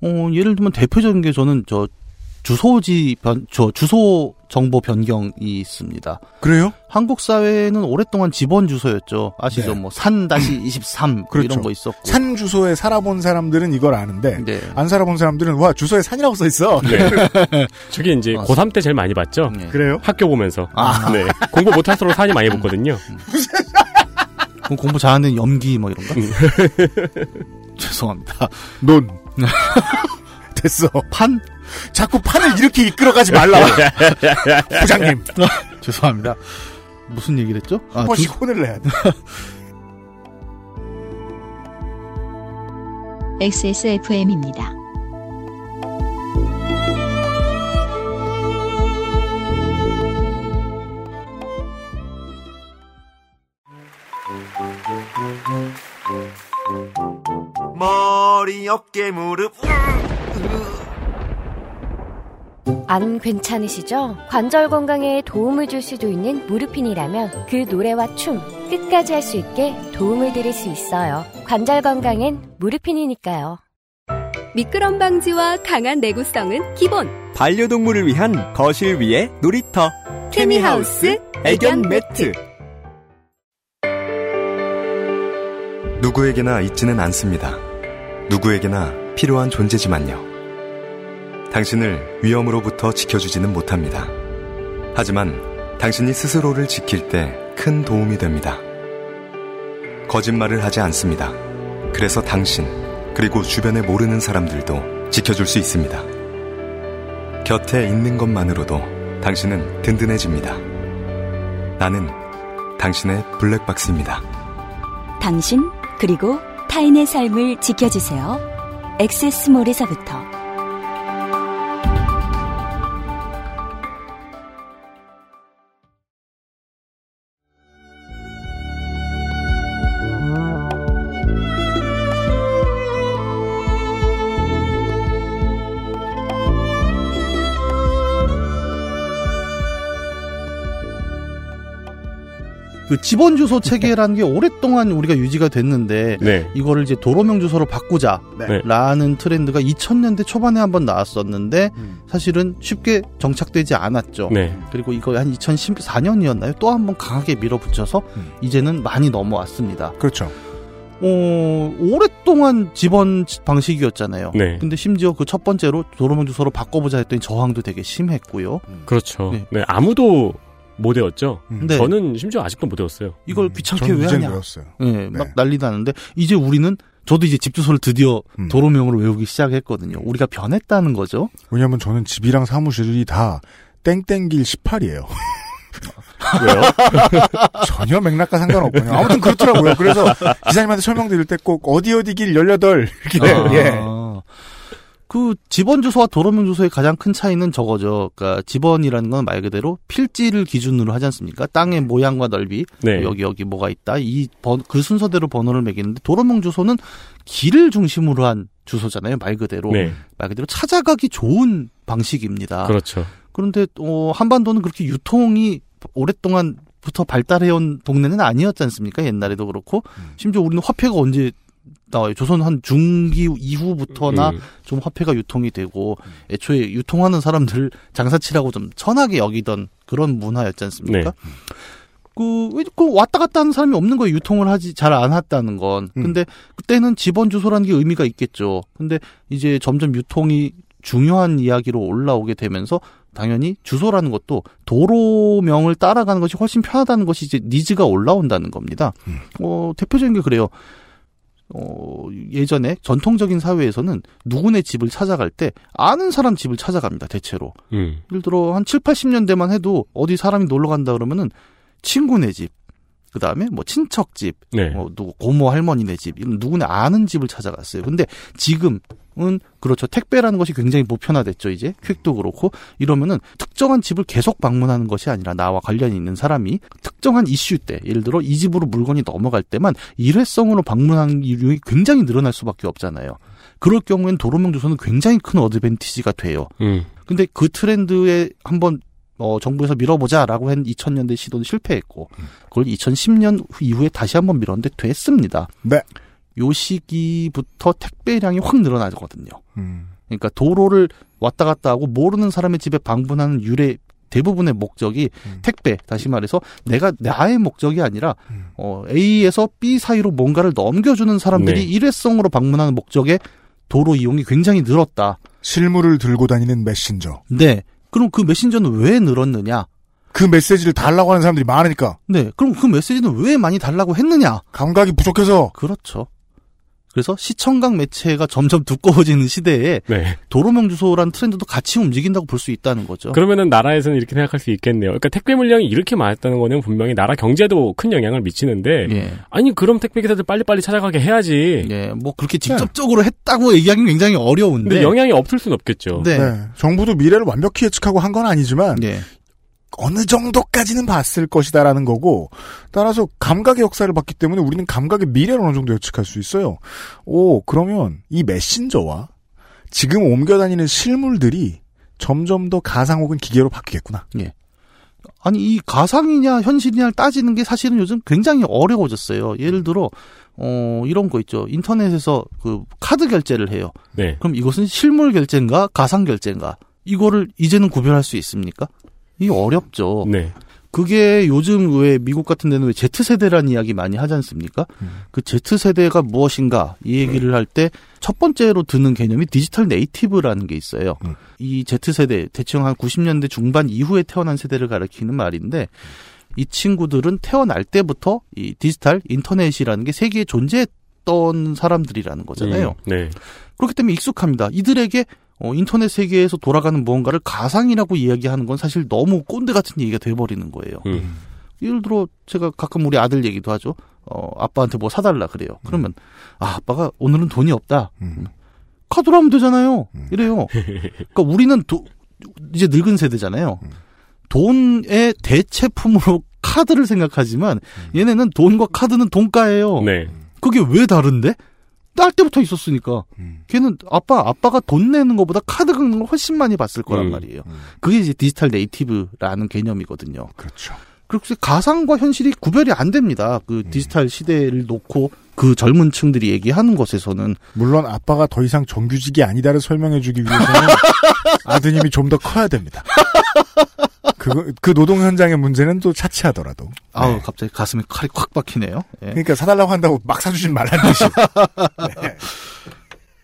어, 예를 들면 대표적인 게 저는 저 주소지 변, 저 주소 정보 변경이 있습니다.
그래요?
한국 사회는 오랫동안 지번 주소였죠. 아시죠?
네.
뭐산 다시 23
그렇죠.
이런 거 있었고.
산 주소에 살아본 사람들은 이걸 아는데
네.
안 살아본 사람들은 와 주소에 산이라고 써 있어.
네. 저게 이제
아,
고3 때 제일 많이 봤죠.
네.
그래요?
학교 보면서.
아.
네. 공부 못할수록 산이 많이 붙거든요.
그럼 공부 잘하는 염기 뭐 이런가?
음.
죄송합니다.
논 됐어.
판?
자꾸 판을 이렇게 이끌어가지 말라. 부장님
죄송합니다. 무슨 얘기를 했죠? 아,
한 번씩 혼을 내야 돼.
XSFM입니다.
머리, 어깨, 무릎.
안 괜찮으시죠? 관절 건강에 도움을 줄 수도 있는 무르핀이라면 그 노래와 춤 끝까지 할 수 있게 도움을 드릴 수 있어요. 관절 건강엔 무르핀이니까요.
미끄럼 방지와 강한 내구성은 기본.
반려동물을 위한 거실 위에 놀이터.
케미하우스 애견 매트.
누구에게나 있지는 않습니다. 누구에게나 필요한 존재지만요. 당신을 위험으로부터 지켜주지는 못합니다. 하지만 당신이 스스로를 지킬 때 큰 도움이 됩니다. 거짓말을 하지 않습니다. 그래서 당신, 그리고 주변에 모르는 사람들도 지켜줄 수 있습니다. 곁에 있는 것만으로도 당신은 든든해집니다. 나는 당신의 블랙박스입니다.
당신 그리고 타인의 삶을 지켜주세요. 엑세스몰에서부터
그 지번 주소 체계라는 게 오랫동안 우리가 유지가 됐는데
네.
이거를 이제 도로명 주소로 바꾸자라는 트렌드가 2000년대 초반에 한번 나왔었는데 사실은 쉽게 정착되지 않았죠.
네.
그리고 이거 한 2014년이었나요? 또 한번 강하게 밀어붙여서 이제는 많이 넘어왔습니다.
그렇죠.
어, 오랫동안 지번 방식이었잖아요.
네.
근데 심지어 그 첫 번째로 도로명 주소로 바꿔보자 했더니 저항도 되게 심했고요.
그렇죠.
네.
네. 아무도 못 외웠죠.
네.
저는 심지어 아직도 못 외웠어요.
이걸 귀찮게
저는
왜 하냐?
외웠어요.
네, 막 난리 나는데 이제 우리는 저도 이제 집 주소를 드디어
음.
도로명으로 외우기 시작했거든요. 우리가 변했다는 거죠.
왜냐하면 저는 집이랑 사무실이 다 땡땡길 18이에요.
왜요?
전혀 맥락과 상관없군요. 아무튼 그렇더라고요. 그래서 기사님한테 설명드릴 때 꼭 어디 어디 길 18, 이렇게,
아.
예.
그 집원 주소와 도로명 주소의 가장 큰 차이는 저거죠. 그러니까 집원이라는 건 말 그대로 필지를 기준으로 하지 않습니까? 땅의 모양과 넓이,
네.
여기 여기 뭐가 있다. 이 그 순서대로 번호를 매기는데 도로명 주소는 길을 중심으로 한 주소잖아요. 말 그대로
네.
말 그대로 찾아가기 좋은 방식입니다.
그렇죠.
그런데 어, 한반도는 그렇게 유통이 오랫동안 부터 발달해온 동네는 아니었지 않습니까? 옛날에도 그렇고 심지어 우리는 화폐가 언제 나와요. 조선 한 중기 이후부터나
음.
좀 화폐가 유통이 되고 애초에 유통하는 사람들 장사치라고 좀 천하게 여기던 그런 문화였지 않습니까?
네.
그, 왜, 그 왔다 갔다 하는 사람이 없는 거예요. 유통을 하지, 잘 안 했다는 건. 근데 그때는 집원 주소라는 게 의미가 있겠죠. 근데 이제 점점 유통이 중요한 이야기로 올라오게 되면서 당연히 주소라는 것도 도로명을 따라가는 것이 훨씬 편하다는 것이 이제 니즈가 올라온다는 겁니다. 어, 대표적인 게 그래요. 어, 예전에 전통적인 사회에서는 누구네 집을 찾아갈 때 아는 사람 집을 찾아갑니다, 대체로.
음.
예를 들어 한 7, 80년대만 해도 어디 사람이 놀러 간다 그러면은 친구네 집, 그 다음에 뭐 친척 집,
네.
뭐 누구 고모 할머니네 집, 이런 누구네 아는 집을 찾아갔어요. 근데 지금은 그렇죠. 택배라는 것이 굉장히 보편화됐죠. 이제 퀵도 그렇고 이러면은 특정한 집을 계속 방문하는 것이 아니라 나와 관련이 있는 사람이 특정한 이슈 때, 예를 들어 이 집으로 물건이 넘어갈 때만 일회성으로 방문하는 일이 굉장히 늘어날 수밖에 없잖아요. 그럴 경우엔 도로명 주소는 굉장히 큰 어드밴티지가 돼요.
음.
근데 그 트렌드에 한번 어, 정부에서 밀어보자라고 한 2000년대 시도는 실패했고, 그걸 2010년 이후에 다시 한번 밀었는데 됐습니다.
네.
요 시기부터 택배량이 확 늘어나거든요.
음.
그러니까 도로를 왔다 갔다 하고 모르는 사람의 집에 방문하는 유래 대부분의 목적이 택배, 다시 말해서 내가 나의 목적이 아니라 어, A에서 B 사이로 뭔가를 넘겨주는 사람들이
네.
일회성으로 방문하는 목적에 도로 이용이 굉장히 늘었다.
실물을 들고 다니는 메신저.
네. 그럼 그 메신저는 왜 늘었느냐?
그 메시지를 달라고 하는 사람들이 많으니까.
네. 그럼 그 메시지는 왜 많이 달라고 했느냐?
감각이 부족해서.
그렇죠. 그래서 시청각 매체가 점점 두꺼워지는 시대에
네.
도로명 주소라는 트렌드도 같이 움직인다고 볼 수 있다는 거죠.
그러면은 나라에서는 이렇게 생각할 수 있겠네요. 그러니까 택배 물량이 이렇게 많았다는 거는 분명히 나라 경제도 큰 영향을 미치는데
예.
아니 그럼 택배 기사들 빨리빨리 찾아가게 해야지.
예, 뭐 그렇게 직접적으로 했다고 얘기하기는 굉장히 어려운데
근데 영향이 없을 순 없겠죠.
네.
정부도 미래를 완벽히 예측하고 한 건 아니지만
네.
어느 정도까지는 봤을 것이다라는 거고 따라서 감각의 역사를 봤기 때문에 우리는 감각의 미래를 어느 정도 예측할 수 있어요. 오 그러면 이 메신저와 지금 옮겨 다니는 실물들이 점점 더 가상 혹은 기계로 바뀌겠구나.
예. 아니 이 가상이냐 현실이냐를 따지는 게 사실은 요즘 굉장히 어려워졌어요. 예를 들어 어 이런 거 있죠. 인터넷에서 그 카드 결제를 해요.
네.
그럼 이것은 실물 결제인가 가상 결제인가? 이거를 이제는 구별할 수 있습니까? 이게 어렵죠.
네.
그게 요즘 왜 미국 같은 데는 왜 Z세대라는 이야기 많이 하지 않습니까? 그 Z세대가 무엇인가 이 얘기를 할 때 첫 번째로 드는 개념이 디지털 네이티브라는 게 있어요. 이 Z세대 대충 한 90년대 중반 이후에 태어난 세대를 가리키는 말인데 이 친구들은 태어날 때부터 이 디지털 인터넷이라는 게 세계에 존재했던 사람들이라는 거잖아요.
음, 네.
그렇기 때문에 익숙합니다. 이들에게 어, 인터넷 세계에서 돌아가는 무언가를 가상이라고 이야기하는 건 사실 너무 꼰대 같은 얘기가 돼버리는 거예요.
음.
예를 들어 제가 가끔 우리 아들 얘기도 하죠. 어, 아빠한테 뭐 사달라 그래요. 그러면 아 아빠가 오늘은 돈이 없다. 카드로 하면 되잖아요. 이래요. 그러니까 우리는 도, 이제 늙은 세대잖아요. 돈의 대체품으로 카드를 생각하지만 얘네는 돈과 카드는 돈가예요.
네.
그게 왜 다른데? 딸 때부터 있었으니까. 걔는 아빠 아빠가 돈 내는 것보다 카드 긁는 걸 훨씬 많이 봤을 거란
음.
말이에요. 그게 이제 디지털 네이티브라는 개념이거든요.
그렇죠.
그렇게 가상과 현실이 구별이 안 됩니다. 그 디지털 시대를 놓고 그 젊은 층들이 얘기하는 것에서는
물론 아빠가 더 이상 정규직이 아니다를 설명해주기 위해서는 아드님이 좀 더 커야 됩니다. 그, 그 노동 현장의 문제는 또 차치하더라도.
아우 갑자기 가슴에 칼이 콱 박히네요. 예.
그러니까 사달라고 한다고 막 사주진 말란 듯이. 네.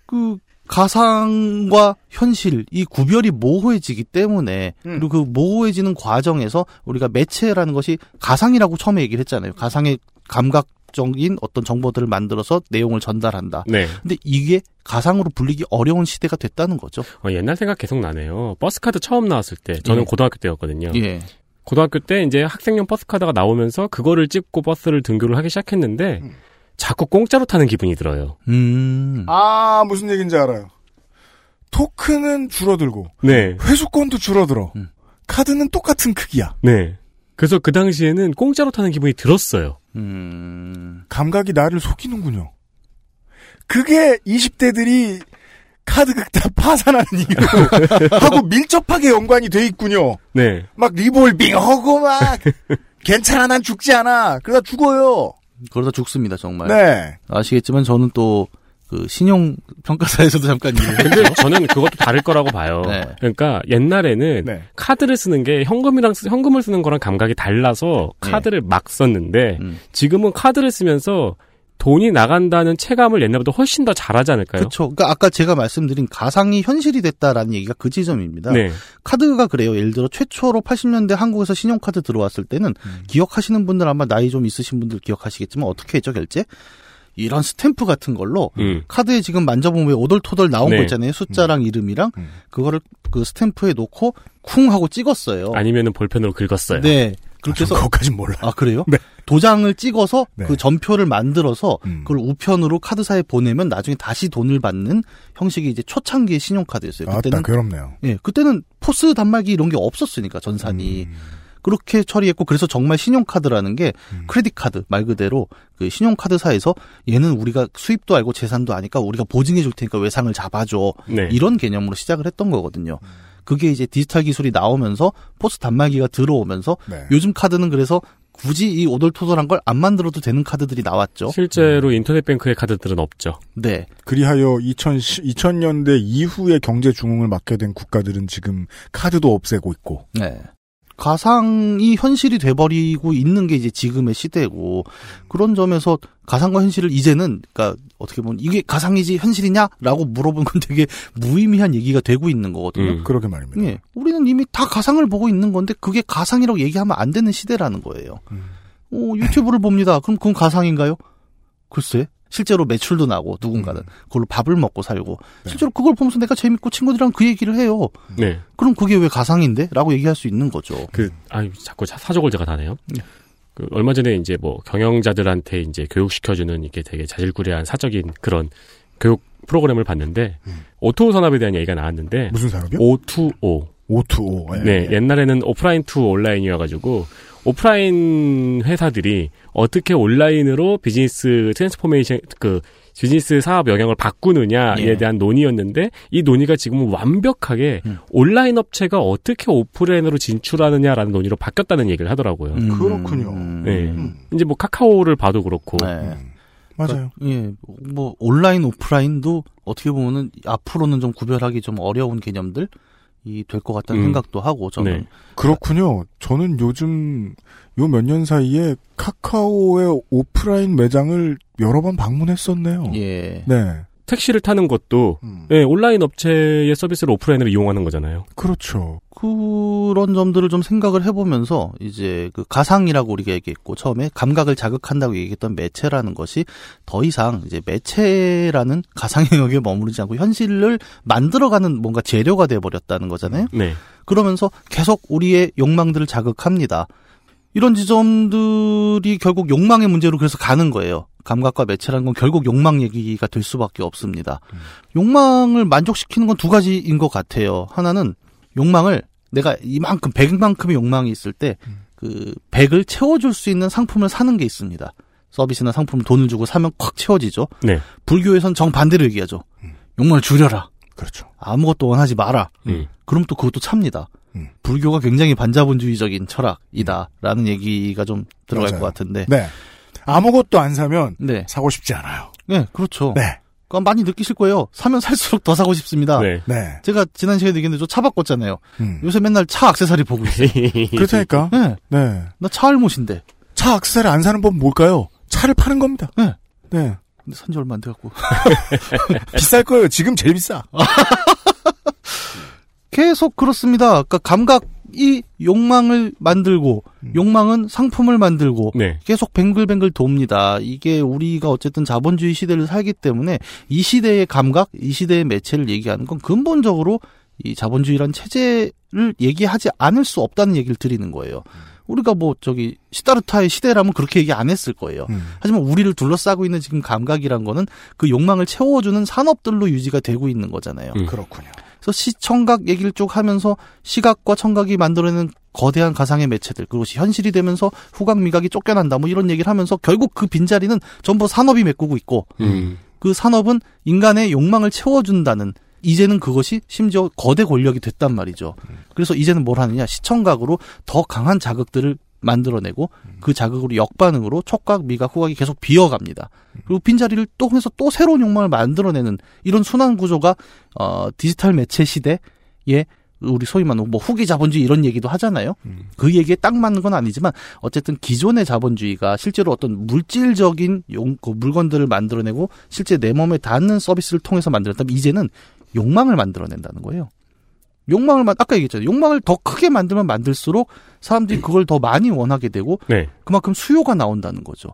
그 가상과 현실 이 구별이 모호해지기 때문에
음.
그리고 그 모호해지는 과정에서 우리가 매체라는 것이 가상이라고 처음에 얘기를 했잖아요. 가상의 감각 자극적인 어떤 정보들을 만들어서 내용을 전달한다.
네.
근데 이게 가상으로 불리기 어려운 시대가 됐다는 거죠.
어, 옛날 생각 계속 나네요. 버스카드 처음 나왔을 때, 저는
예.
고등학교 때였거든요.
예.
고등학교 때 이제 학생용 버스카드가 나오면서 그거를 찍고 버스를 등교를 하기 시작했는데, 자꾸 공짜로 타는 기분이 들어요.
음.
아, 무슨 얘기인지 알아요. 토큰은 줄어들고,
네.
회수권도 줄어들어. 카드는 똑같은 크기야.
네. 그래서 그 당시에는 공짜로 타는 기분이 들었어요.
음.
감각이 나를 속이는군요. 그게 20대들이 카드극 다 파산하는 이유. 하고 밀접하게 연관이 돼 있군요.
네.
막 리볼빙 하고 막, 괜찮아, 난 죽지 않아. 그러다 죽어요.
그러다 죽습니다, 정말.
네.
아시겠지만 저는 또, 그, 신용 평가사에서도 잠깐 일을
근데
했죠.
저는 그것도 다를 거라고 봐요.
네.
그러니까 옛날에는
네.
카드를 쓰는 게 현금이랑 쓰- 현금을 쓰는 거랑 감각이 달라서
네.
카드를 막 썼는데
음.
지금은 카드를 쓰면서 돈이 나간다는 체감을 옛날보다 훨씬 더 잘하지 않을까요?
그렇죠. 그러니까 아까 제가 말씀드린 가상이 현실이 됐다라는 얘기가 그 지점입니다.
네.
카드가 그래요. 예를 들어 최초로 80년대 한국에서 신용카드 들어왔을 때는
음.
기억하시는 분들 아마 나이 좀 있으신 분들 기억하시겠지만 어떻게 했죠 결제? 이런 스탬프 같은 걸로
음.
카드에 지금 만져보면 왜 오돌토돌 나온
네.
거 있잖아요. 숫자랑 이름이랑 그거를 그 스탬프에 놓고 쿵 하고 찍었어요.
아니면은 볼펜으로 긁었어요.
네. 그렇게 해서
그것까진 몰라.
아 그래요?
네.
도장을 찍어서
네.
그 전표를 만들어서
음.
그걸 우편으로 카드사에 보내면 나중에 다시 돈을 받는 형식이 이제 초창기의 신용카드였어요.
아따,
그때는
괴롭네요.
예, 그때는 포스 단말기 이런 게 없었으니까 전산이 그렇게 처리했고 그래서 정말 신용카드라는 게 크레딧 카드 말 그대로 그 신용카드사에서 얘는 우리가 수입도 알고 재산도 아니까 우리가 보증해 줄 테니까 외상을 잡아줘
네.
이런 개념으로 시작을 했던 거거든요. 그게 이제 디지털 기술이 나오면서 포스 단말기가 들어오면서
네.
요즘 카드는 그래서 굳이 이 오돌토돌한 걸 안 만들어도 되는 카드들이 나왔죠.
실제로 인터넷 뱅크의 카드들은 없죠.
네.
그리하여 2000, 2000년대 이후에 경제 중흥을 맞게 된 국가들은 지금 카드도 없애고 있고.
네. 가상이 현실이 돼버리고 있는 게 이제 지금의 시대고 그런 점에서 가상과 현실을 이제는 그러니까 어떻게 보면 이게 가상이지 현실이냐라고 물어보는 건 되게 무의미한 얘기가 되고 있는 거거든요.
음.
그러게 말입니다.
예, 우리는 이미 다 가상을 보고 있는 건데 그게 가상이라고 얘기하면 안 되는 시대라는 거예요. 어, 유튜브를 봅니다. 그럼 그건 가상인가요? 글쎄. 실제로 매출도 나고 누군가는 그걸로 밥을 먹고 살고 실제로 그걸 보면서 내가 재밌고 친구들이랑 그 얘기를 해요.
네.
그럼 그게 왜 가상인데? 라고 얘기할 수 있는 거죠.
그, 아, 자꾸 사- 사족을 제가 다네요. 그, 얼마 전에 이제 뭐, 경영자들한테 이제 교육시켜주는 이게 되게 자질구레한 사적인 그런 교육 프로그램을 봤는데, O2O 산업에 대한 얘기가 나왔는데,
무슨 산업이요?
O2O.
O2O. 예.
네, 옛날에는 offline to online이어가지고, 오프라인 회사들이 어떻게 온라인으로 business transformation, 그, 비즈니스 사업 영역을 바꾸느냐에
예.
대한 논의였는데, 이 논의가 지금은 완벽하게
음.
온라인 업체가 어떻게 오프라인으로 진출하느냐라는 논의로 바뀌었다는 얘기를 하더라고요.
음.
그렇군요.
네. 이제 뭐 카카오를 봐도 그렇고.
네.
맞아요.
예, 뭐 온라인 오프라인도 어떻게 보면은 앞으로는 좀 구별하기 좀 어려운 개념들 이 될 것 같다는
음.
생각도 하고 저는
네.
그렇군요. 저는 요즘 요 몇 년 사이에 카카오의 오프라인 매장을 여러 번 방문했었네요.
예.
네.
택시를 타는 것도
음.
예, 온라인 업체의 서비스를 오프라인으로 이용하는 거잖아요.
그렇죠.
그런 점들을 좀 생각을 해보면서 이제 그 가상이라고 우리가 얘기했고 처음에 감각을 자극한다고 얘기했던 매체라는 것이 더 이상 이제 매체라는 가상 영역에 머무르지 않고 현실을 만들어가는 뭔가 재료가 돼버렸다는 거잖아요.
네.
그러면서 계속 우리의 욕망들을 자극합니다. 이런 지점들이 결국 욕망의 문제로 그래서 가는 거예요. 감각과 매체라는 건 결국 욕망 얘기가 될 수밖에 없습니다. 욕망을 만족시키는 건 두 가지인 것 같아요. 하나는 욕망을 내가 이만큼 100만큼의 욕망이 있을 때그 100을 채워줄 수 있는 상품을 사는 게 있습니다. 서비스나 상품을 돈을 주고 사면 콱 채워지죠.
네.
불교에선 정반대로 얘기하죠. 욕망을 줄여라.
그렇죠.
아무것도 원하지 마라.
음.
그럼 또 그것도 찹니다.
음.
불교가 굉장히 반자본주의적인 철학이다라는 얘기가 좀 들어갈
맞아요.
것 같은데.
네. 아무것도 안 사면
네.
사고 싶지 않아요.
네, 그렇죠.
네.
그건 많이 느끼실 거예요. 사면 살수록 더 사고 싶습니다.
네.
네.
제가 지난 시간에 얘기했는데 저 차 바꿨잖아요.
음.
요새 맨날 차 악세사리 보고 있어요.
그렇다니까.
네.
네.
나 차 알못인데.
차 악세사리 안 사는 법 뭘까요? 차를 파는 겁니다.
네.
네.
근데 산지 얼마 안 돼갖고.
비쌀 거예요. 지금 제일 비싸.
계속 그렇습니다. 그러니까 감각 이 욕망을 만들고
음.
욕망은 상품을 만들고
네.
계속 뱅글뱅글 돕니다. 이게 우리가 어쨌든 자본주의 시대를 살기 때문에 이 시대의 감각, 이 시대의 매체를 얘기하는 건 근본적으로 이 자본주의란 체제를 얘기하지 않을 수 없다는 얘기를 드리는 거예요. 우리가 뭐 저기 시다르타의 시대라면 그렇게 얘기 안 했을 거예요.
음.
하지만 우리를 둘러싸고 있는 지금 감각이란 거는 그 욕망을 채워주는 산업들로 유지가 되고 있는 거잖아요.
음.
그렇군요.
그래서 시청각 얘기를 쭉 하면서 시각과 청각이 만들어내는 거대한 가상의 매체들 그것이 현실이 되면서 후각 미각이 쫓겨난다 뭐 이런 얘기를 하면서 결국 그 빈자리는 전부 산업이 메꾸고 있고
음.
그 산업은 인간의 욕망을 채워준다는 이제는 그것이 심지어 거대 권력이 됐단 말이죠. 그래서 이제는 뭘 하느냐 시청각으로 더 강한 자극들을 만들어내고 그 자극으로 역반응으로 촉각, 미각, 후각이 계속 비어갑니다. 그리고 빈자리를 또 해서 또 새로운 욕망을 만들어내는 이런 순환 구조가 어 디지털 매체 시대에 우리 소위 말하는 뭐 후기 자본주의 이런 얘기도 하잖아요. 그 얘기에 딱 맞는 건 아니지만 어쨌든 기존의 자본주의가 실제로 어떤 물질적인 용, 그 물건들을 만들어내고 실제 내 몸에 닿는 서비스를 통해서 만들었다면 이제는 욕망을 만들어낸다는 거예요. 욕망을 만 아까 얘기했잖아요. 욕망을 더 크게 만들면 만들수록 사람들이 그걸 더 많이 원하게 되고
네.
그만큼 수요가 나온다는 거죠.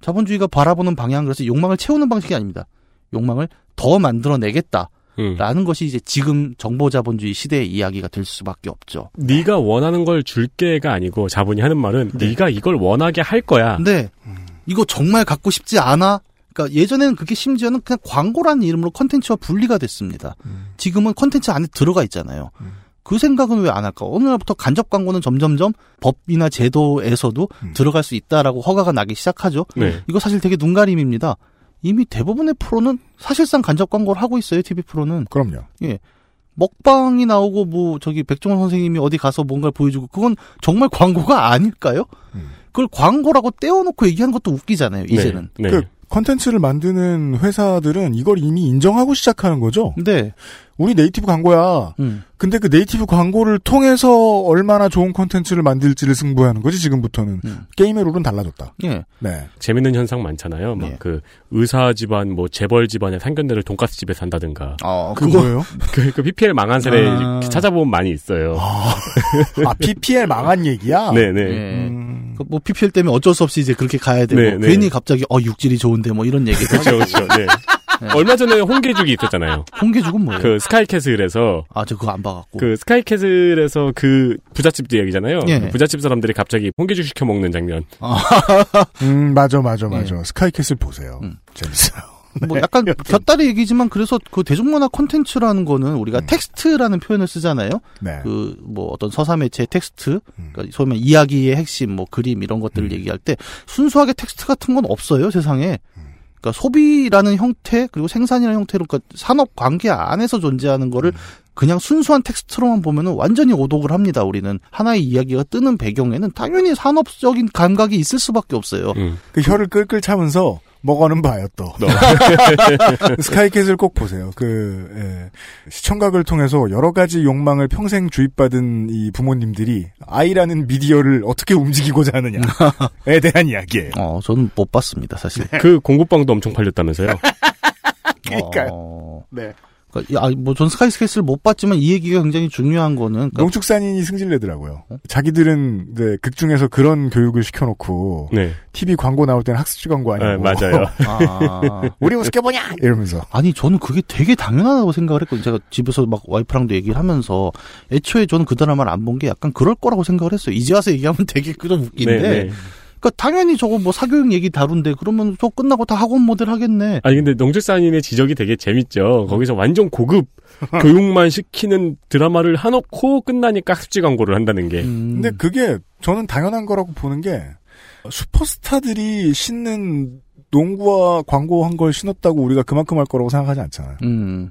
자본주의가 바라보는 방향은 그래서 욕망을 채우는 방식이 아닙니다. 욕망을 더 만들어내겠다.
음.
라는 것이 이제 지금 정보 자본주의 시대의 이야기가 될 수밖에 없죠.
네가 원하는 걸 줄게가 아니고 자본이 하는 말은
네.
네. 가 이걸 원하게 할 거야.
근데 이거 정말 갖고 싶지 않아? 그러니까 예전에는 그게 심지어는 그냥 광고라는 이름으로 컨텐츠와 분리가 됐습니다. 지금은 컨텐츠 안에 들어가 있잖아요. 그 생각은 왜 안 할까? 어느 날부터 간접 광고는 점점점 법이나 제도에서도 들어갈 수 있다라고 허가가 나기 시작하죠.
네.
이거 사실 되게 눈가림입니다. 이미 대부분의 프로는 사실상 간접 광고를 하고 있어요. TV 프로는.
그럼요.
예. 먹방이 나오고 뭐 저기 백종원 선생님이 어디 가서 뭔가를 보여주고 그건 정말 광고가 아닐까요? 그걸 광고라고 떼어놓고 얘기하는 것도 웃기잖아요. 이제는.
네.
그 컨텐츠를 만드는 회사들은 이걸 이미 인정하고 시작하는 거죠.
네.
우리 native 광고야.
음.
근데 그 native 광고를 통해서 얼마나 좋은 컨텐츠를 만들지를 승부하는 거지 지금부터는 게임의 룰은 달라졌다.
예.
네.
재밌는 현상 많잖아요. 막 그 의사 집안, 뭐 재벌 집안의 상견례를 돈가스 집에 산다든가.
어,
그거요?
그, 그 PPL 망한 사례
아.
찾아보면 많이 있어요.
아 PPL 망한 얘기야.
네네.
예. 그 뭐 PPL 때문에 어쩔 수 없이 이제 그렇게 가야 되고
네, 네.
괜히 갑자기 어 육질이 좋은데 뭐 이런 얘기도
그렇죠,
하고.
그렇죠. 네. 얼마 전에 홍게죽이 있었잖아요.
홍게죽은 뭐예요?
그 스카이캐슬에서
아, 저 그거 안 봐갖고.
그 스카이캐슬에서 그 부잣집 이야기잖아요.
예.
그 부잣집 사람들이 갑자기 홍게죽 시켜 먹는 장면.
음 맞아 맞아
예.
맞아. 스카이캐슬 보세요.
음.
재밌어요.
뭐 약간 곁다리 얘기지만 그래서 그 대중문화 콘텐츠라는 거는 우리가 텍스트라는 표현을 쓰잖아요.
네.
그 뭐 어떤 서사 매체의 텍스트, 그러니까 소위 말해 이야기의 핵심, 뭐 그림 이런 것들을 얘기할 때 순수하게 텍스트 같은 건 없어요 세상에. 그러니까 소비라는 형태 그리고 생산이라는 형태로 그러니까 산업 관계 안에서 존재하는 거를 그냥 순수한 텍스트로만 보면은 완전히 오독을 합니다. 우리는 하나의 이야기가 뜨는 배경에는 당연히 산업적인 감각이 있을 수밖에 없어요.
그 혀를 끌끌 차면서 먹어는 봐요 또. 스카이캐슬 꼭 보세요. 그 예, 시청각을 통해서 여러 가지 욕망을 평생 주입받은 이 부모님들이 아이라는 미디어를 어떻게 움직이고자 하느냐에 대한 이야기예요.
어, 저는 못 봤습니다, 사실.
그 공구빵도 엄청 팔렸다면서요.
그러니까요.
어,
네.
그러니까, 아, 뭐, 전 스카이스케이스를 못 봤지만 이 얘기가 굉장히 중요한 거는. 그러니까
농축산인이 승질내더라고요. 자기들은 이제 극 중에서 그런 교육을 시켜놓고
네.
TV 광고 나올 때는 학습지 광고 아니고
네, 맞아요.
아.
우리 우습게 보냐 이러면서
아니, 저는 그게 되게 당연하다고 생각을 했거든요. 제가 집에서 막 와이프랑도 얘기를 하면서 애초에 저는 그 드라마를 안 본 게 약간 그럴 거라고 생각을 했어요. 이제 와서 얘기하면 되게 그좀 웃긴데.
네, 네.
그러니까 당연히 저거 뭐 사교육 얘기 다룬데 그러면 저 끝나고 다 학원 모델 하겠네.
아니 근데 농축산인의 지적이 되게 재밌죠. 거기서 완전 고급 교육만 시키는 드라마를 해놓고 끝나니까 학습지 광고를 한다는 게.
음.
근데 그게 저는 당연한 거라고 보는 게 슈퍼스타들이 신는 농구와 광고한 걸 신었다고 우리가 그만큼 할 거라고 생각하지 않잖아요.
음.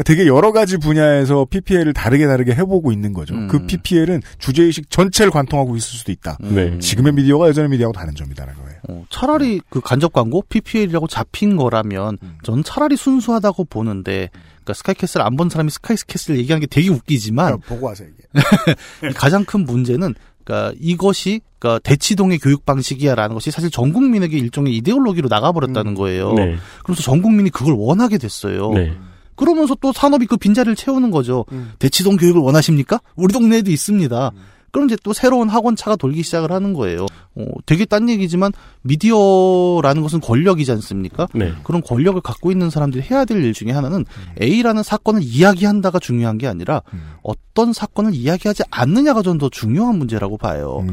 그러니까 되게 여러 가지 분야에서 PPL을 다르게 다르게 해보고 있는 거죠.
음.
그 PPL은 주제의식 전체를 관통하고 있을 수도 있다.
네.
지금의 미디어가 예전의 미디어하고 다른 점이다라는 거예요.
어, 차라리 그 간접 광고 PPL이라고 잡힌 거라면 저는 차라리 순수하다고 보는데 그러니까 스카이캐슬 안 본 사람이 스카이캐슬 얘기하는 게 되게 웃기지만
보고 와서 얘기해.
가장 큰 문제는 그러니까 이것이 그러니까 대치동의 교육 방식이야라는 것이 사실 전 국민에게 일종의 이데올로기로 나가버렸다는 거예요.
네.
그래서 전 국민이 그걸 원하게 됐어요.
네.
그러면서 또 산업이 그 빈자리를 채우는 거죠.
음.
대치동 교육을 원하십니까? 우리 동네에도 있습니다. 그럼 이제 또 새로운 학원차가 돌기 시작을 하는 거예요. 어, 되게 딴 얘기지만 미디어라는 것은 권력이지 않습니까?
네.
그런 권력을 갖고 있는 사람들이 해야 될 일 중에 하나는 A라는 사건을 이야기한다가 중요한 게 아니라 어떤 사건을 이야기하지 않느냐가 좀더 중요한 문제라고 봐요.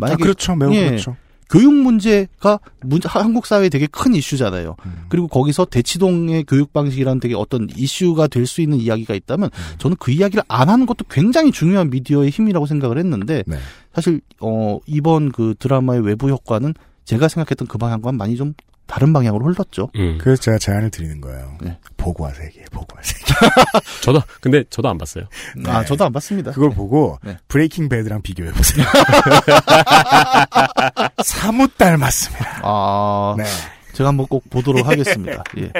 아, 그렇죠. 매우
예,
그렇죠.
교육 문제가 문- 한국 사회에 되게 큰 이슈잖아요.
음.
그리고 거기서 대치동의 교육 방식이라는 되게 어떤 이슈가 될 수 있는 이야기가 있다면
음.
저는 그 이야기를 안 하는 것도 굉장히 중요한 미디어의 힘이라고 생각을 했는데
네.
사실 어 이번 그 드라마의 외부 효과는 제가 생각했던 그 방향과는 많이 좀 다른 방향으로 흘렀죠.
음.
그래서 제가 제안을 드리는 거예요.
네.
보고와 세계, 보고와 세계.
저도 근데 저도 안 봤어요.
아 저도 안 봤습니다.
그걸 보고
네.
브레이킹 배드랑 비교해 보세요. 사뭇 닮았습니다.
아
네.
제가 한번 꼭 보도록 하겠습니다. 예.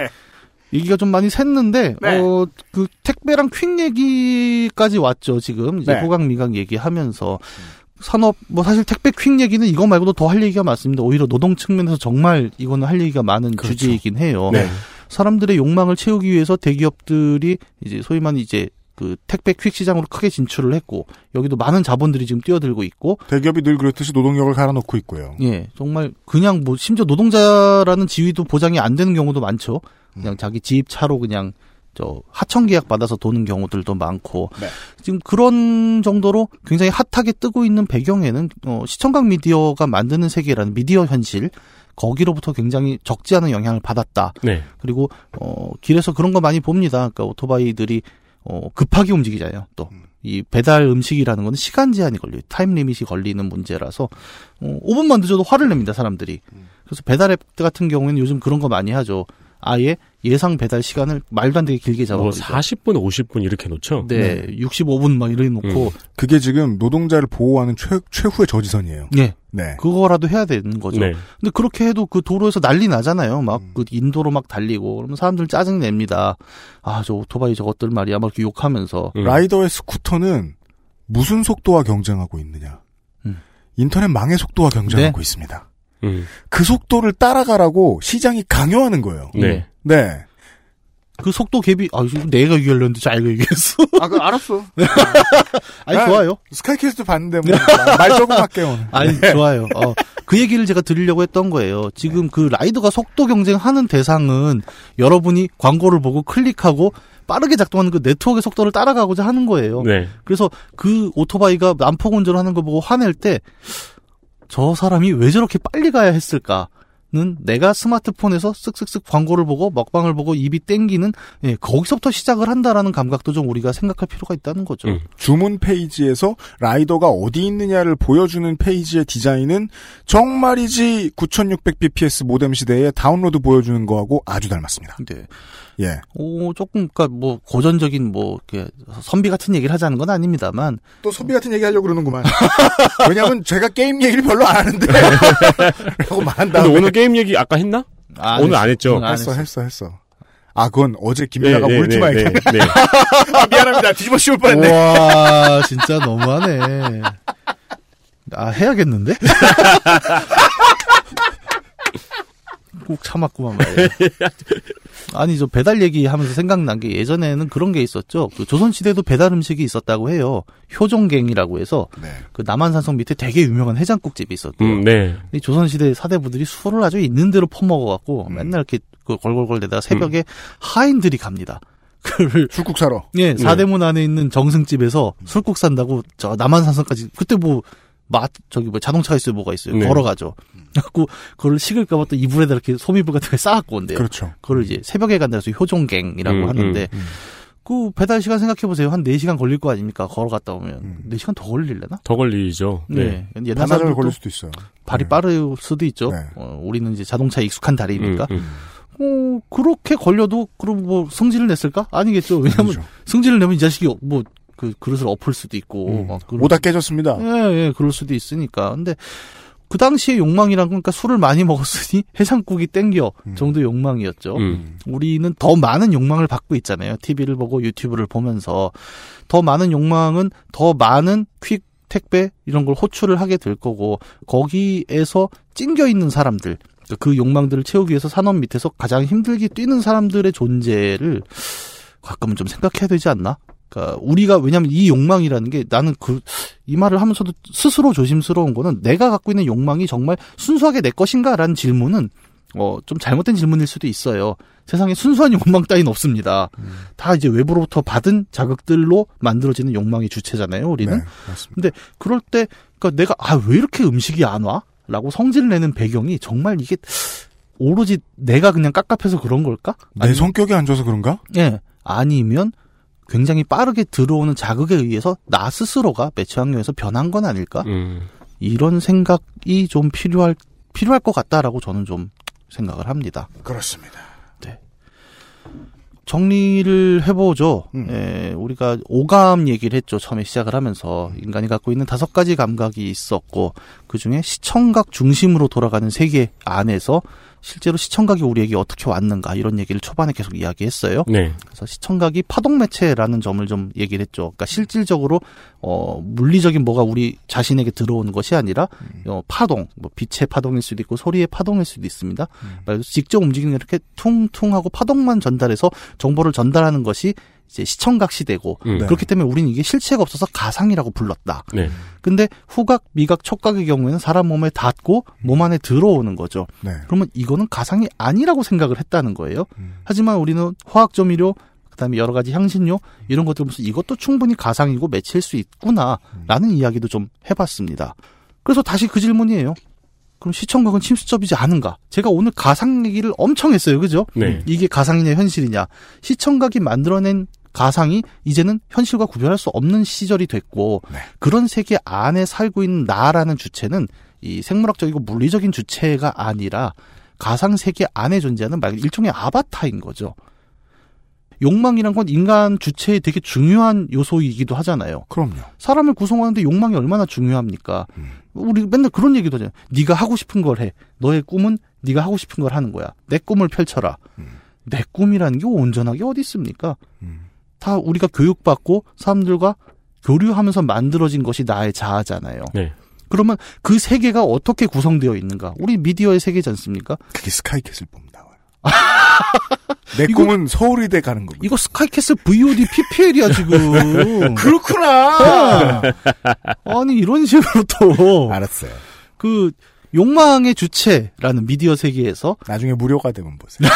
얘기가 좀 많이 샜는데
네.
어 그 택배랑 퀵 얘기까지 왔죠 지금 이제
네.
호강 미강 얘기하면서 산업 뭐 사실 택배 퀵 얘기는 이거 말고도 더 할 얘기가 많습니다 오히려 노동 측면에서 정말 이거는 할 얘기가 많은
그렇죠.
주제이긴 해요
네.
사람들의 욕망을 채우기 위해서 대기업들이 이제 소위 말하는 이제 그 택배 퀵 시장으로 크게 진출을 했고 여기도 많은 자본들이 지금 뛰어들고 있고
대기업이 늘 그렇듯이 노동력을 갈아놓고 있고요.
예, 정말 그냥 뭐 심지어 노동자라는 지위도 보장이 안 되는 경우도 많죠. 그냥 자기 집 차로 그냥 저 하청 계약 받아서 도는 경우들도 많고
네.
지금 그런 정도로 굉장히 핫하게 뜨고 있는 배경에는 어, 시청각 미디어가 만드는 세계라는 미디어 현실 거기로부터 굉장히 적지 않은 영향을 받았다.
네.
그리고 어 길에서 그런 거 많이 봅니다. 그러니까 오토바이들이 어 급하게 움직이잖아요. 또 이 배달 음식이라는 거는 시간 제한이 걸려요. time limit이 걸리는 문제라서 어 5분만 늦어도 화를 냅니다, 사람들이. 그래서 배달 앱 같은 경우에는 요즘 그런 거 많이 하죠. 아예 예상 배달 시간을 말도 안 되게 길게
뭐
잡아버리죠.
40분, 50분 이렇게 놓죠.
네, 65분 막 이래 놓고
그게 지금 노동자를 보호하는 최, 최후의 저지선이에요.
네.
네.
그거라도 해야 되는 거죠.
네.
근데 그렇게 해도 그 도로에서 난리 나잖아요. 막 그 인도로 막 달리고 그러면 사람들 짜증 냅니다. 아, 저 오토바이 저것들 말이야. 막 이렇게 욕하면서.
음.
라이더의 스쿠터는 무슨 속도와 경쟁하고 있느냐?
음.
인터넷 망의 속도와 경쟁하고
네.
있습니다.
음.
그 속도를 따라가라고 시장이 강요하는 거예요.
네.
네.
그 속도 갭이 아 내가 얘기하려는데 자기가 얘기했어.
아, 그 알았어.
아니
아,
좋아요.
스카이캐스트 봤는데 뭐 말 조금 할게요. 오늘.
아니
네.
좋아요. 어, 그 얘기를 제가 드리려고 했던 거예요. 지금 그 라이더가 속도 경쟁하는 대상은 여러분이 광고를 보고 클릭하고 빠르게 작동하는 그 네트워크의 속도를 따라가고자 하는 거예요.
네.
그래서 그 오토바이가 난폭 운전하는 거 보고 화낼 때 저 사람이 왜 저렇게 빨리 가야 했을까 는 내가 스마트폰에서 쓱쓱쓱 광고를 보고 먹방을 보고 입이 땡기는 예, 거기서부터 시작을 한다라는 감각도 좀 우리가 생각할 필요가 있다는 거죠.
음.
주문 페이지에서 라이더가 어디 있느냐를 보여주는 페이지의 디자인은 정말이지 9600bps 모뎀 시대에 다운로드 보여주는 거하고 아주 닮았습니다.
네.
예.
오, 조금, 그니까, 뭐, 고전적인, 뭐, 이렇게, 선비 같은 얘기를 하자는 건 아닙니다만.
또 소비 같은 얘기 하려고 그러는구만. 왜냐면 제가 게임 얘기를 별로 안 하는데. 라고 말한
근데
다음에.
오늘 게임 얘기 아까 했나?
아,
오늘 안 했죠.
오늘 안
했어,
했어.
했어, 했어. 아, 그건 어제 김민아가
네, 네,
울지마
네,
얘기.
네, 네.
아, 미안합니다. 뒤집어 씌울 뻔했네.
와, 진짜 너무하네. 아, 해야겠는데? 꼭 참았구만 말이야. 아니, 저 배달 얘기하면서 생각난 게 예전에는 그런 게 있었죠. 그 조선 시대도 배달 음식이 있었다고 해요. 효종갱이라고 해서
네.
그 남한산성 밑에 되게 유명한 해장국집이 있었대요.
음, 네.
이 조선 시대 사대부들이 술을 아주 있는 대로 퍼먹어 갖고 맨날 이렇게 그 걸걸걸 대다가 새벽에 하인들이 갑니다. 그를
술국 사러.
예, 사대문 안에 있는 정승집에서 술국 산다고 저 남한산성까지 그때 뭐 마, 저기 뭐 자동차가 있어요, 뭐가 있어요.
네.
걸어가죠. 그래갖고 그걸 식을까봐 또 이불에다 이렇게 소미불 같은 거 쌓았고 온대요.
그렇죠.
그걸 이제 새벽에 간다 해서 효종갱이라고
음,
하는데
음.
그 배달 시간 생각해 보세요. 한 4 시간 걸릴 거 아닙니까? 걸어갔다 오면.
음.
4시간 더 걸릴래나?
더 걸리죠. 네.
네. 옛날 사람들도
걸릴 수도 있어요.
발이
네.
빠를 수도 있죠.
네.
어, 우리는 이제 자동차에 익숙한 다리니까.
음, 음.
어, 그렇게 걸려도, 그럼 뭐, 성질을 냈을까? 아니겠죠. 왜냐면,
그렇죠.
성질을 내면 이 자식이, 뭐, 그, 그릇을 엎을 수도 있고,
음.
막 그런-
오다 깨졌습니다.
예, 예, 그럴 수도 있으니까. 근데, 그 당시에 욕망이란 건, 그러니까 술을 많이 먹었으니 해장국이 땡겨
음.
정도 욕망이었죠.
음.
우리는 더 많은 욕망을 받고 있잖아요. TV를 보고 유튜브를 보면서. 더 많은 욕망은 더 많은 퀵 택배 이런 걸 호출을 하게 될 거고 거기에서 찡겨 있는 사람들 그 욕망들을 채우기 위해서 산업 밑에서 가장 힘들게 뛰는 사람들의 존재를 가끔은 좀 생각해야 되지 않나? 그러니까 우리가 왜냐하면 이 욕망이라는 게 나는 그 이 말을 하면서도 스스로 조심스러운 거는 내가 갖고 있는 욕망이 정말 순수하게 내 것인가라는 질문은 어 좀 잘못된 질문일 수도 있어요. 세상에 순수한 욕망 따윈 없습니다. 음. 다 이제 외부로부터 받은 자극들로 만들어지는 욕망의 주체잖아요, 우리는. 네, 맞습니다. 근데 그럴 때 그러니까 내가 아 왜 이렇게 음식이 안 와? 라고 성질을 내는 배경이 정말 이게 오로지 내가 그냥 깝깝해서 그런 걸까?
내 아니면, 성격이 안 좋아서 그런가?
예. 아니면 굉장히 빠르게 들어오는 자극에 의해서 나 스스로가 매체 환경에서 변한 건 아닐까? 음. 이런 생각이 좀 필요할 필요할 것 같다라고 저는 좀 생각을 합니다.
그렇습니다.
네. 정리를 해보죠. 음. 예, 우리가 오감 얘기를 했죠. 처음에 시작을 하면서 인간이 갖고 있는 다섯 가지 감각이 있었고 그 중에 시청각 중심으로 돌아가는 세계 안에서 실제로 시청각이 우리에게 어떻게 왔는가 이런 얘기를 초반에 계속 이야기했어요. 네. 그래서 시청각이 파동 매체라는 점을 좀 얘기를 했죠. 그러니까 실질적으로 어 물리적인 뭐가 우리 자신에게 들어오는 것이 아니라 음. 어 파동, 뭐 빛의 파동일 수도 있고 소리의 파동일 수도 있습니다. 음. 그래서 직접 움직이는 이렇게 퉁퉁하고 파동만 전달해서 정보를 전달하는 것이 이제 시청각 시대고 음. 네. 그렇기 때문에 우리는 이게 실체가 없어서 가상이라고 불렀다. 네. 근데 후각, 미각, 촉각의 경우에는 사람 몸에 닿고 몸 안에 들어오는 거죠. 네. 그러면 이거는 가상이 아니라고 생각을 했다는 거예요. 음. 하지만 우리는 화학 조미료 그다음에 여러 가지 향신료 이런 것들 보면서 이것도 충분히 가상이고 매칠 수 있구나라는 음. 이야기도 좀 해봤습니다. 그래서 다시 그 질문이에요. 그럼 시청각은 침수접이지 않은가? 제가 오늘 가상 얘기를 엄청 했어요. 그죠? 네. 이게 가상이냐 현실이냐. 시청각이 만들어낸 가상이 이제는 현실과 구별할 수 없는 시절이 됐고 네. 그런 세계 안에 살고 있는 나라는 주체는 이 생물학적이고 물리적인 주체가 아니라 가상 세계 안에 존재하는 말 일종의 아바타인 거죠. 욕망이란 건 인간 주체의 되게 중요한 요소이기도 하잖아요.
그럼요.
사람을 구성하는데 욕망이 얼마나 중요합니까? 음. 우리 맨날 그런 얘기도 하잖아요. 네가 하고 싶은 걸 해. 너의 꿈은 네가 하고 싶은 걸 하는 거야. 내 꿈을 펼쳐라. 음. 내 꿈이라는 게 온전하게 어디 있습니까? 음. 다 우리가 교육받고 사람들과 교류하면서 만들어진 것이 나의 자아잖아요. 네. 그러면 그 세계가 어떻게 구성되어 있는가? 우리 미디어의 세계지 않습니까?
그게 스카이캐슬 나와요. 내 이거, 꿈은 서울의대 가는 겁니다.
이거 스카이캐슬 VOD PPL이야 지금.
그렇구나.
아니 이런 식으로 또
알았어요.
그 욕망의 주체라는 미디어 세계에서
나중에 무료가 되면 보세요.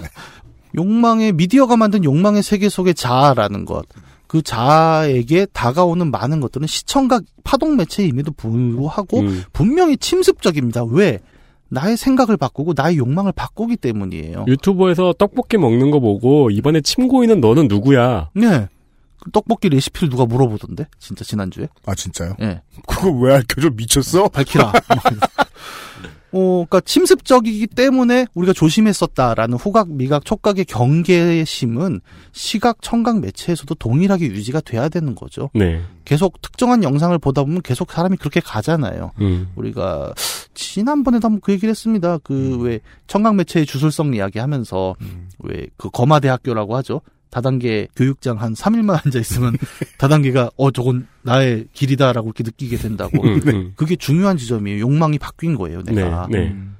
네.
욕망의 미디어가 만든 욕망의 세계 속의 자아라는 것. 그 자아에게 다가오는 많은 것들은 시청각 파동 매체임에도 불구하고 음. 분명히 침습적입니다. 왜? 나의 생각을 바꾸고 나의 욕망을 바꾸기 때문이에요.
유튜브에서 떡볶이 먹는 거 보고 이번에 침 고이는 너는 누구야?
네. 그 떡볶이 레시피를 누가 물어보던데? 진짜 지난주에?
아 진짜요?
네.
그거 왜 알켜줘? 미쳤어?
밝히라. 어, 그러니까 침습적이기 때문에 우리가 조심했었다라는 후각, 미각, 촉각의 경계심은 시각, 청각 매체에서도 동일하게 유지가 돼야 되는 거죠. 네. 계속 특정한 영상을 보다 보면 계속 사람이 그렇게 가잖아요. 음. 우리가 지난번에도 한번 그 얘기를 했습니다. 그왜 음. 청각 매체의 주술성 이야기 하면서 음. 왜그 거마대학교라고 하죠. 다단계 교육장 한 3일만 앉아 있으면 다단계가 어 저건 나의 길이다라고 이렇게 느끼게 된다고. 음, 음. 그게 중요한 지점이에요. 욕망이 바뀐 거예요, 내가. 네, 네. 음.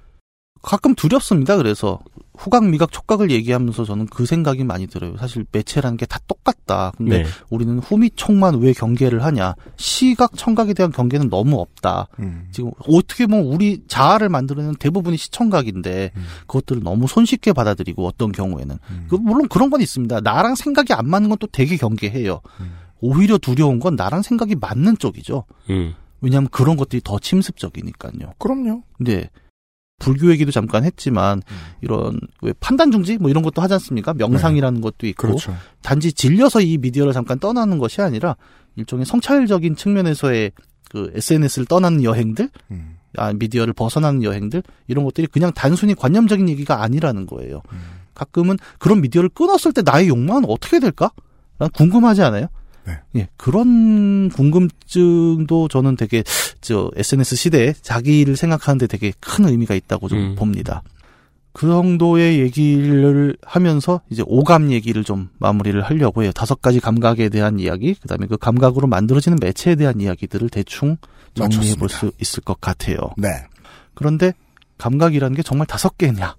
가끔 두렵습니다. 그래서 후각, 미각, 촉각을 얘기하면서 저는 그 생각이 많이 들어요. 사실 매체라는 게 다 똑같다. 근데 네. 우리는 후미, 촉만 왜 경계를 하냐? 시각, 청각에 대한 경계는 너무 없다. 음. 지금 어떻게 보면 우리 자아를 만드는 대부분이 시청각인데 음. 그것들을 너무 손쉽게 받아들이고 어떤 경우에는 음. 그 물론 그런 건 있습니다. 나랑 생각이 안 맞는 건 또 되게 경계해요. 음. 오히려 두려운 건 나랑 생각이 맞는 쪽이죠. 음. 왜냐하면 그런 것들이 더 침습적이니까요.
그럼요.
네. 불교 얘기도 잠깐 했지만 음. 이런 왜 판단 중지 뭐 이런 것도 하지 않습니까? 명상이라는 네. 것도 있고 그렇죠. 단지 질려서 이 미디어를 잠깐 떠나는 것이 아니라 일종의 성찰적인 측면에서의 그 SNS를 떠나는 여행들, 음. 아, 미디어를 벗어나는 여행들 이런 것들이 그냥 단순히 관념적인 얘기가 아니라는 거예요. 음. 가끔은 그런 미디어를 끊었을 때 나의 욕망은 어떻게 될까? 난 궁금하지 않아요? 네. 예, 그런 궁금증도 저는 되게 저 SNS 시대에 자기를 생각하는데 되게 큰 의미가 있다고 좀 음. 봅니다. 그 정도의 얘기를 하면서 이제 오감 얘기를 좀 마무리를 하려고 해요. 다섯 가지 감각에 대한 이야기, 그다음에 그 감각으로 만들어지는 매체에 대한 이야기들을 대충 정리해 볼 수 있을 것 같아요.
네.
그런데 감각이라는 게 정말 다섯 개냐?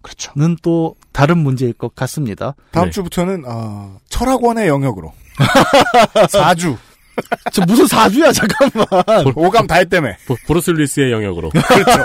그렇죠.
는 또 다른 문제일 것 같습니다.
다음
네.
주부터는 어, 철학원의 영역으로 4주
저 무슨 사주야 잠깐만.
오감 다 했다며.
윌리스의 영역으로.
그렇죠.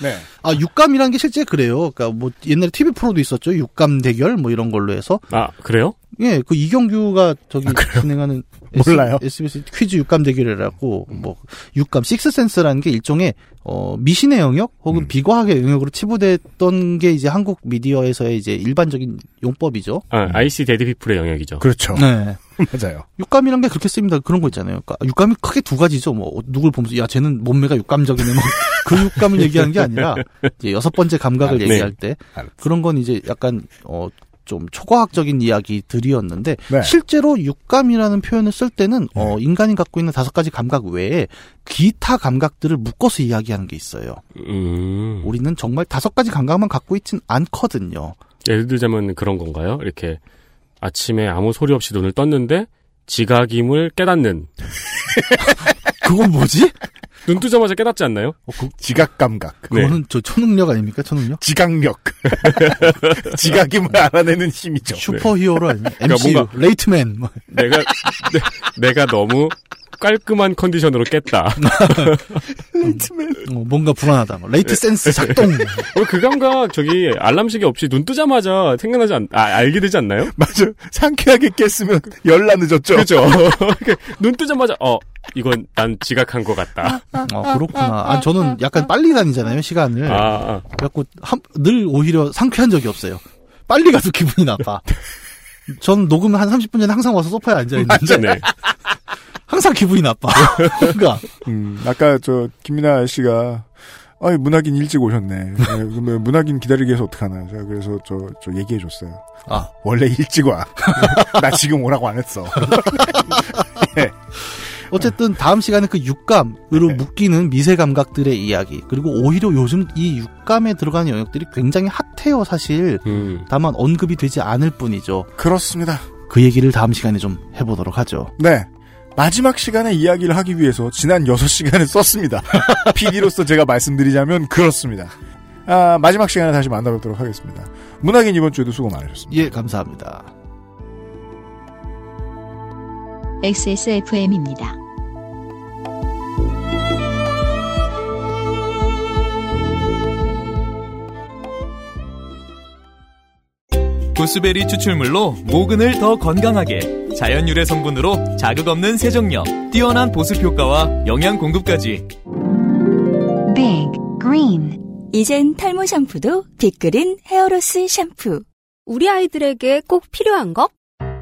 네.
아 육감이라는 게 실제 그래요. 그러니까 뭐 옛날에 TV 프로도 있었죠. 육감 대결 뭐 이런 걸로 해서
아 그래요?
예, 그 이경규가 저기 진행하는
몰라요.
SBS 퀴즈 육감 대결이라고 뭐 육감 식스센스라는 게 일종의 어 미신의 영역 혹은
음.
비과학의 영역으로 치부됐던 게 이제 한국 미디어에서의 이제 일반적인 용법이죠.
아, IC 데드피플의 영역이죠.
그렇죠.
네.
맞아요.
육감이란 게 그렇게 씁니다. 그런 거 있잖아요. 그러니까 육감이 크게 두 가지죠. 뭐 누굴 보면서 야 쟤는 몸매가 육감적이네. 뭐그 육감을 얘기하는 게 아니라 이제 여섯 번째 감각을
아, 네.
얘기할 때
알았어.
그런 건 이제 약간 어 좀 초과학적인 이야기들이었는데
네.
실제로 육감이라는 표현을 쓸 때는 어 인간이 갖고 있는 다섯 가지 감각 외에 기타 감각들을 묶어서 이야기하는 게 있어요.
음.
우리는 정말 다섯 가지 감각만 갖고 있진 않거든요.
예를 들자면 그런 건가요? 이렇게 아침에 아무 소리 없이 눈을 떴는데 지각임을 깨닫는.
그건 뭐지?
눈 뜨자마자 깨닫지 않나요?
어, 그,
지각 감각.
그거는 저 초능력 아닙니까? 초능력?
지각력. 지각임을 알아내는 힘이죠.
슈퍼히어로 아니에요?
그러니까 뭔가-
late man. 뭐.
내가 내, 가 너무 깔끔한 컨디션으로 깼다.
어, 뭔가 불안하다. 뭐. late sense 작동.
어, 그 감각 저기 알람시계 없이 눈 뜨자마자 생각나지 않, 아, 알게 되지 않나요?
맞아. 상쾌하게 깼으면 열나 늦었죠.
그렇죠. 눈 뜨자마자 어 이건 난 지각한 것 같다.
어, 그렇구나. 아, 저는 약간 빨리 다니잖아요, 시간을.
아, 아.
그래갖고, 한, 늘 오히려 상쾌한 적이 없어요. 빨리 가도 기분이 나빠. 전 녹음 한 30분 전에 항상 와서 소파에 앉아있는데,
네.
항상 기분이 나빠. 뭔가.
음, 아까 저 김민아 씨가 아이 문학인 일찍 오셨네. 네, 그러면 문학인 기다리게 해서 어떡하나. 제가 그래서 저, 저 얘기해 줬어요.
아.
원래 일찍 와. 나 지금 오라고 안 했어.
어쨌든 다음 시간에 그 육감으로
네.
묶이는 미세 감각들의 이야기 그리고 오히려 요즘 이 육감에 들어가는 영역들이 굉장히 핫해요 사실
음.
다만 언급이 되지 않을 뿐이죠
그렇습니다.
그 얘기를 다음 시간에 좀 해보도록 하죠
네. 마지막 시간에 이야기를 하기 위해서 지난 6시간을 썼습니다. PD로서 제가 말씀드리자면 그렇습니다. 아, 마지막 시간에 다시 만나뵙도록 하겠습니다. 문학인 이번 주에도 수고 많으셨습니다.
예 감사합니다
XSFM입니다.
구스베리 추출물로 모근을 더 건강하게 자연 유래 성분으로 자극 없는 세정력 뛰어난 보습 효과와 영양 공급까지.
Big Green. 이젠 탈모 샴푸도 빅그린 헤어로스 샴푸.
우리 아이들에게 꼭 필요한 거?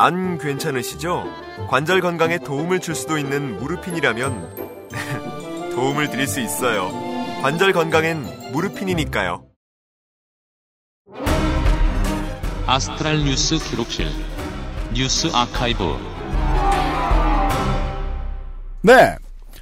안 괜찮으시죠? 관절 건강에 도움을 줄 수도 있는 무르핀이라면 도움을 드릴 수 있어요. 관절 건강엔 무르핀이니까요.
아스트랄 뉴스 기록실 뉴스 아카이브
네.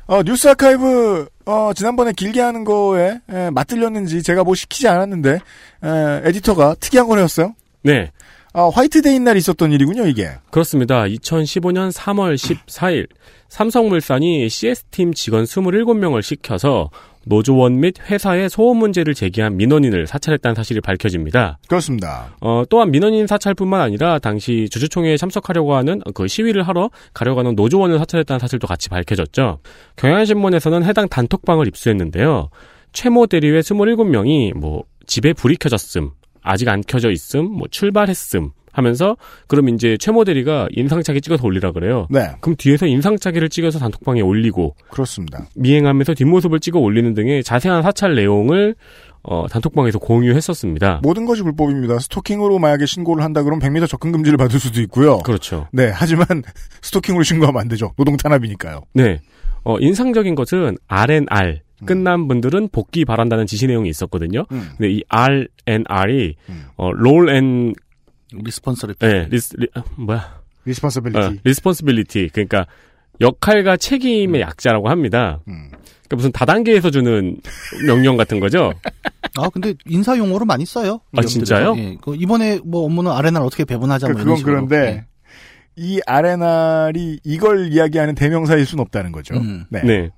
어, 뉴스 아카이브, 어, 지난번에 길게 하는 거에, 에, 맛들렸는지 제가 뭐 시키지 않았는데, 에, 에디터가 특이한 걸 해왔어요.
네.
아, 화이트데이 날 있었던 일이군요, 이게.
그렇습니다. 2015년 3월 14일 삼성물산이 CS팀 직원 27명을 시켜서 노조원 및 회사의 소음 문제를 제기한 민원인을 사찰했다는 사실이 밝혀집니다.
그렇습니다.
어, 또한 민원인 사찰뿐만 아니라 당시 주주총회에 참석하려고 하는 그 시위를 하러 가려고 하는 노조원을 사찰했다는 사실도 같이 밝혀졌죠. 경향신문에서는 해당 단톡방을 입수했는데요. 최모 대리의 27명이 뭐 집에 불이 켜졌음, 아직 안 켜져 있음, 뭐 출발했음 하면서 그럼 이제 최모 대리가 인상착의 찍어서 올리라 그래요.
네.
그럼 뒤에서 인상착의를 찍어서 단톡방에 올리고
그렇습니다.
미행하면서 뒷모습을 찍어 올리는 등의 자세한 사찰 내용을 어, 단톡방에서 공유했었습니다.
모든 것이 불법입니다. 스토킹으로 만약에 신고를 한다 그러면 100m 접근 금지를 받을 수도 있고요.
그렇죠.
네, 하지만 스토킹으로 신고하면 안 되죠. 노동 탄압이니까요.
네. 어, 인상적인 것은 R&R 끝난 분들은 복귀 바란다는 지시 내용이 있었거든요.
음.
근데 이 R&R이 어,
role and responsibility.
네, res, re, 아, 뭐야?
responsibility.
어, responsibility. 그러니까 역할과 책임의 약자라고 합니다.
음.
그러니까 무슨 다단계에서 주는 명령 같은 거죠?
아, 근데 인사 용어로 많이 써요.
아, 진짜요?
예, 그 이번에 뭐 업무는 아레나를 어떻게 배분하자 뭐
그,
이런
그건
식으로.
그런데 이 아레날이 이걸 이야기하는 대명사일 수는 없다는 거죠.
음.
네.
네.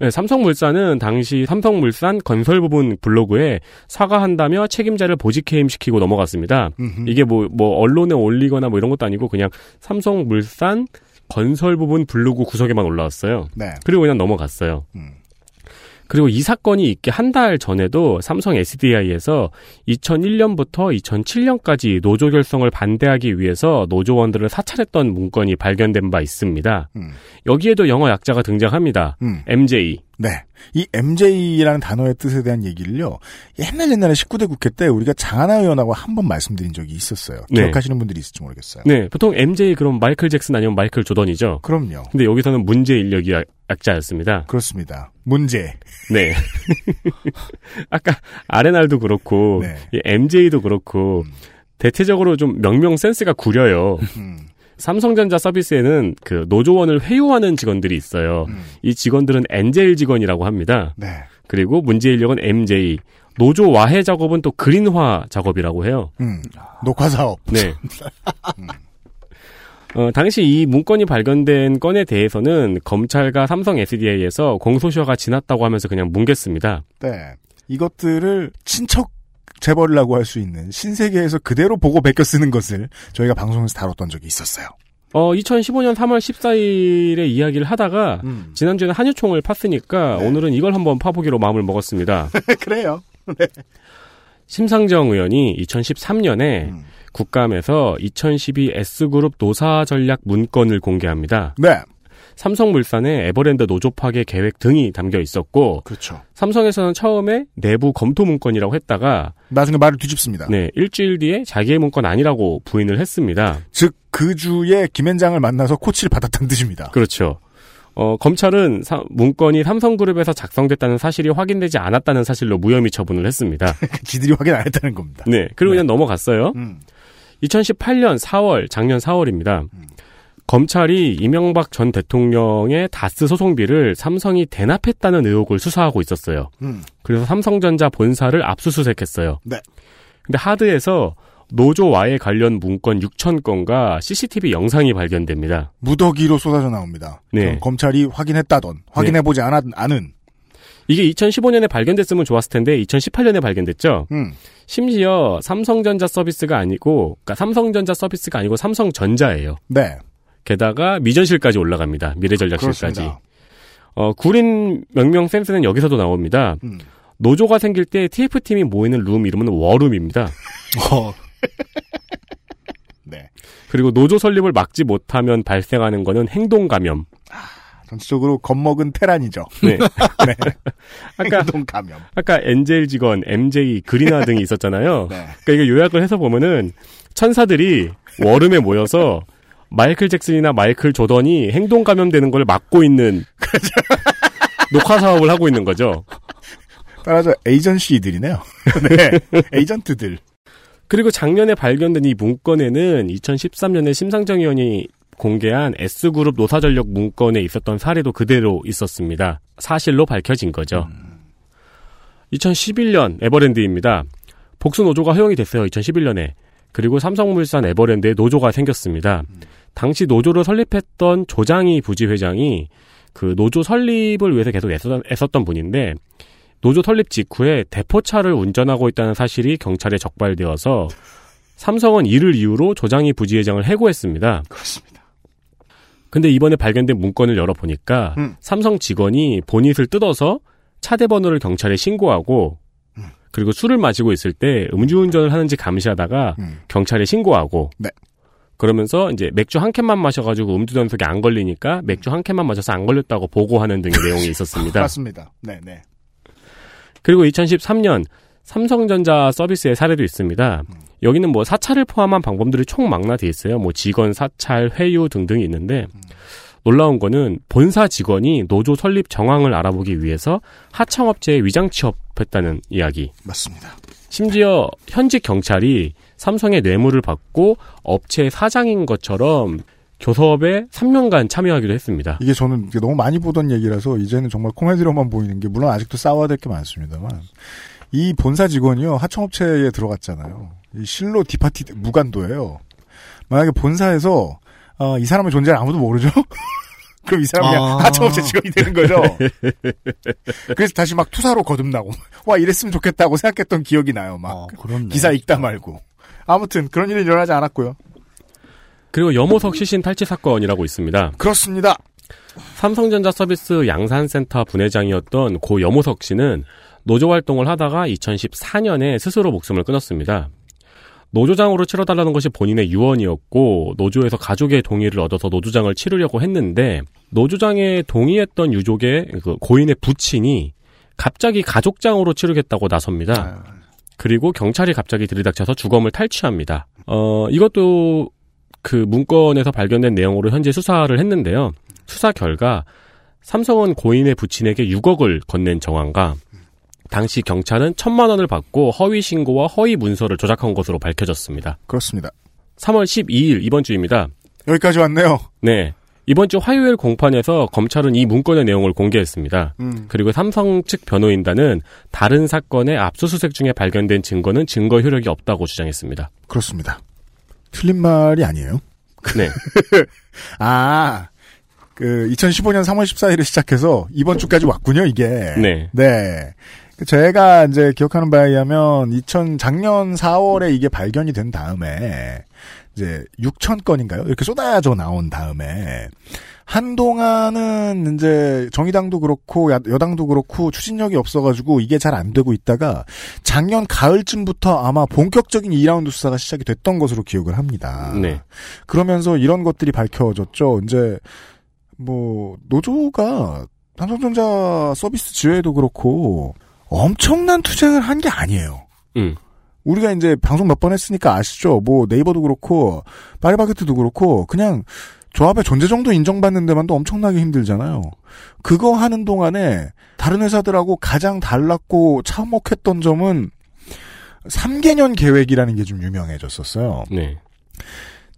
네, 삼성물산은 당시 삼성물산 건설 부분 블로그에 사과한다며 책임자를 보직 해임시키고 넘어갔습니다.
음흠.
이게 뭐, 뭐, 언론에 올리거나 뭐 이런 것도 아니고 그냥 삼성물산 건설 부분 블로그 구석에만 올라왔어요.
네.
그리고 그냥 넘어갔어요.
음.
그리고 이 사건이 있기 한 달 전에도 삼성 SDI에서 2001년부터 2007년까지 노조 결성을 반대하기 위해서 노조원들을 사찰했던 문건이 발견된 바 있습니다.
음.
여기에도 영어 약자가 등장합니다.
음.
MJ.
네. 이 MJ라는 단어의 뜻에 대한 얘기를요. 옛날 옛날에 19대 국회 때 우리가 장하나 의원하고 한 번 말씀드린 적이 있었어요.
네.
기억하시는 분들이 있을지 모르겠어요.
네, 보통 MJ 그럼 마이클 잭슨 아니면 마이클 조던이죠.
그럼요.
근데 여기서는 문제 인력이 약- 약자였습니다.
그렇습니다. 문제.
네. 아까 아레날도 그렇고
네.
이 MJ도 그렇고 대체적으로 좀 명명 센스가 구려요.
음.
삼성전자 서비스에는 그 노조원을 회유하는 직원들이 있어요. 이 직원들은 엔젤 직원이라고 합니다.
네.
그리고 문제 인력은 MJ. 노조 와해 작업은 또 그린화 작업이라고 해요.
음. 녹화 사업.
네. 어, 당시 이 문건이 발견된 건에 대해서는 검찰과 삼성 SDI에서 공소시효가 지났다고 하면서 그냥 뭉갰습니다.
네. 이것들을 친척 재벌이라고 할 수 있는 신세계에서 그대로 보고 베껴 쓰는 것을 저희가 방송에서 다뤘던 적이 있었어요.
어, 2015년 3월 14일에 이야기를 하다가
음.
지난주에는 한유총을 팠으니까 오늘은 이걸 한번 파보기로 마음을 먹었습니다.
그래요.
심상정 의원이 2013년에
음.
국감에서 2012 S그룹 노사 전략 문건을 공개합니다.
네.
삼성물산의 에버랜드 노조 파괴 계획 등이 담겨 있었고
그렇죠.
삼성에서는 처음에 내부 검토 문건이라고 했다가
나중에 말을 뒤집습니다.
네, 일주일 뒤에 자기의 문건 아니라고 부인을 했습니다.
즉, 그 주에 김현장을 만나서 코치를 받았다는 뜻입니다.
그렇죠. 어, 검찰은 사- 문건이 삼성그룹에서 작성됐다는 사실이 확인되지 않았다는 사실로 무혐의 처분을 했습니다.
지들이 확인 안 했다는 겁니다.
네, 그리고 그냥 넘어갔어요.
음.
2018년 4월, 작년 4월입니다. 검찰이 이명박 전 대통령의 다스 소송비를 삼성이 대납했다는 의혹을 수사하고 있었어요.
음.
그래서 삼성전자 본사를 압수수색했어요.
네.
근데 하드에서 노조와의 관련 문건 6천 건과 CCTV 영상이 발견됩니다.
무더기로 쏟아져 나옵니다.
네.
검찰이 확인했다던, 확인해보지 않았, 않은.
이게 2015년에 발견됐으면 좋았을 텐데 2018년에 발견됐죠.
음.
심지어 삼성전자 서비스가 아니고, 그러니까 삼성전자 서비스가 아니고 삼성전자예요.
네.
게다가 미전실까지 올라갑니다. 미래전략실까지.
그렇습니다.
어, 구린 명명 센스는 여기서도 나옵니다.
음.
노조가 생길 때 TF팀이 모이는 룸 이름은 워룸입니다.
어,
네.
그리고 노조 설립을 막지 못하면 발생하는 거는 행동 감염.
전체적으로 겁먹은 테란이죠.
네.
네.
아까
행동 감염.
아까 엔젤 직원, MJ, 그리나 등이 있었잖아요.
네.
그러니까 이거 요약을 해서 보면은 천사들이 워름에 모여서 마이클 잭슨이나 마이클 조던이 행동 감염되는 걸 막고 있는 녹화 사업을 하고 있는 거죠.
따라서 에이전시들이네요. 네. 에이전트들.
그리고 작년에 발견된 이 문건에는 2013년에 심상정 의원이 공개한 S그룹 노사전력 문건에 있었던 사례도 그대로 있었습니다. 사실로 밝혀진 거죠. 2011년 에버랜드입니다. 복수 노조가 허용이 됐어요. 2011년에. 그리고 삼성물산 에버랜드에 노조가 생겼습니다. 당시 노조를 설립했던 조장희 부지회장이 그 노조 설립을 위해서 계속 애썼던, 애썼던 분인데 노조 설립 직후에 대포차를 운전하고 있다는 사실이 경찰에 적발되어서 삼성은 이를 이유로 조장희 부지회장을 해고했습니다.
그렇습니다.
근데 이번에 발견된 문건을 열어보니까
음.
삼성 직원이 보닛을 뜯어서 차대 번호를 경찰에 신고하고 그리고 술을 마시고 있을 때 음주운전을 하는지 감시하다가
음.
경찰에 신고하고
네.
그러면서 이제 맥주 한 캔만 마셔가지고 음주 단속에 안 걸리니까 맥주 한 캔만 마셔서 안 걸렸다고 보고하는 등의 내용이 있었습니다.
맞습니다. 네, 네.
그리고 2013년 삼성전자 서비스의 사례도 있습니다. 여기는 뭐 사찰을 포함한 방법들이 총망라돼 있어요. 뭐 직원 사찰, 회유 등등이 있는데 놀라운 거는 본사 직원이 노조 설립 정황을 알아보기 위해서 하청업체에 위장 취업했다는 이야기.
맞습니다.
심지어 현직 경찰이 삼성의 뇌물을 받고 업체 사장인 것처럼 교섭에 3년간 참여하기도 했습니다.
이게 저는 너무 많이 보던 얘기라서 이제는 정말 코미디로만 보이는 게 물론 아직도 싸워야 될 게 많습니다만 이 본사 직원이요 하청업체에 들어갔잖아요. 이 실로 디파티 무간도예요. 만약에 본사에서 어, 이 사람의 존재를 아무도 모르죠? 그럼 이 사람이 그냥
아.
하청업체 직원이 되는 거죠. 그래서 다시 막 투사로 거듭나고 와 이랬으면 좋겠다고 생각했던 기억이 나요. 막 기사 읽다 말고 아무튼 그런 일이 일어나지 않았고요.
그리고 염호석 시신 탈취 사건이라고 있습니다.
그렇습니다.
삼성전자 서비스 양산센터 분회장이었던 고 염호석 씨는 노조 활동을 하다가 2014년에 스스로 목숨을 끊었습니다. 노조장으로 치러달라는 것이 본인의 유언이었고 노조에서 가족의 동의를 얻어서 노조장을 치르려고 했는데 노조장에 동의했던 유족의 그 고인의 부친이 갑자기 가족장으로 치르겠다고 나섭니다. 그리고 경찰이 갑자기 들이닥쳐서 주검을 탈취합니다. 어 이것도 그 문건에서 발견된 내용으로 현재 수사를 했는데요. 수사 결과 삼성은 고인의 부친에게 6억을 건넨 정황과 당시 경찰은 천만 원을 받고 허위 신고와 허위 문서를 조작한 것으로 밝혀졌습니다.
그렇습니다.
3월 12일 이번 주입니다.
여기까지 왔네요.
네. 이번 주 화요일 공판에서 검찰은 이 문건의 내용을 공개했습니다.
음.
그리고 삼성 측 변호인단은 다른 사건의 압수수색 중에 발견된 증거는 증거 효력이 없다고 주장했습니다.
그렇습니다. 틀린 말이 아니에요.
네.
아, 그 2015년 3월 14일에 시작해서 이번 주까지 왔군요, 이게.
네.
네. 제가 이제 기억하는 바에 의하면 2000 작년 4월에 이게 발견이 된 다음에 이제 6천 건인가요? 이렇게 쏟아져 나온 다음에 한동안은 이제 정의당도 그렇고 야- 여당도 그렇고 추진력이 없어가지고 이게 잘 안 되고 있다가 작년 가을쯤부터 아마 본격적인 2라운드 수사가 시작이 됐던 것으로 기억을 합니다.
네.
그러면서 이런 것들이 밝혀졌죠. 이제 뭐 노조가 삼성전자 서비스 지회도 그렇고 엄청난 투쟁을 한 게 아니에요.
음.
우리가 이제 방송 몇 번 했으니까 아시죠? 뭐 네이버도 그렇고 파리바게트도 그렇고 그냥 조합의 존재 정도 인정받는 데만도 엄청나게 힘들잖아요. 그거 하는 동안에 다른 회사들하고 가장 달랐고 참혹했던 점은 3개년 계획이라는 게 좀 유명해졌었어요.
네.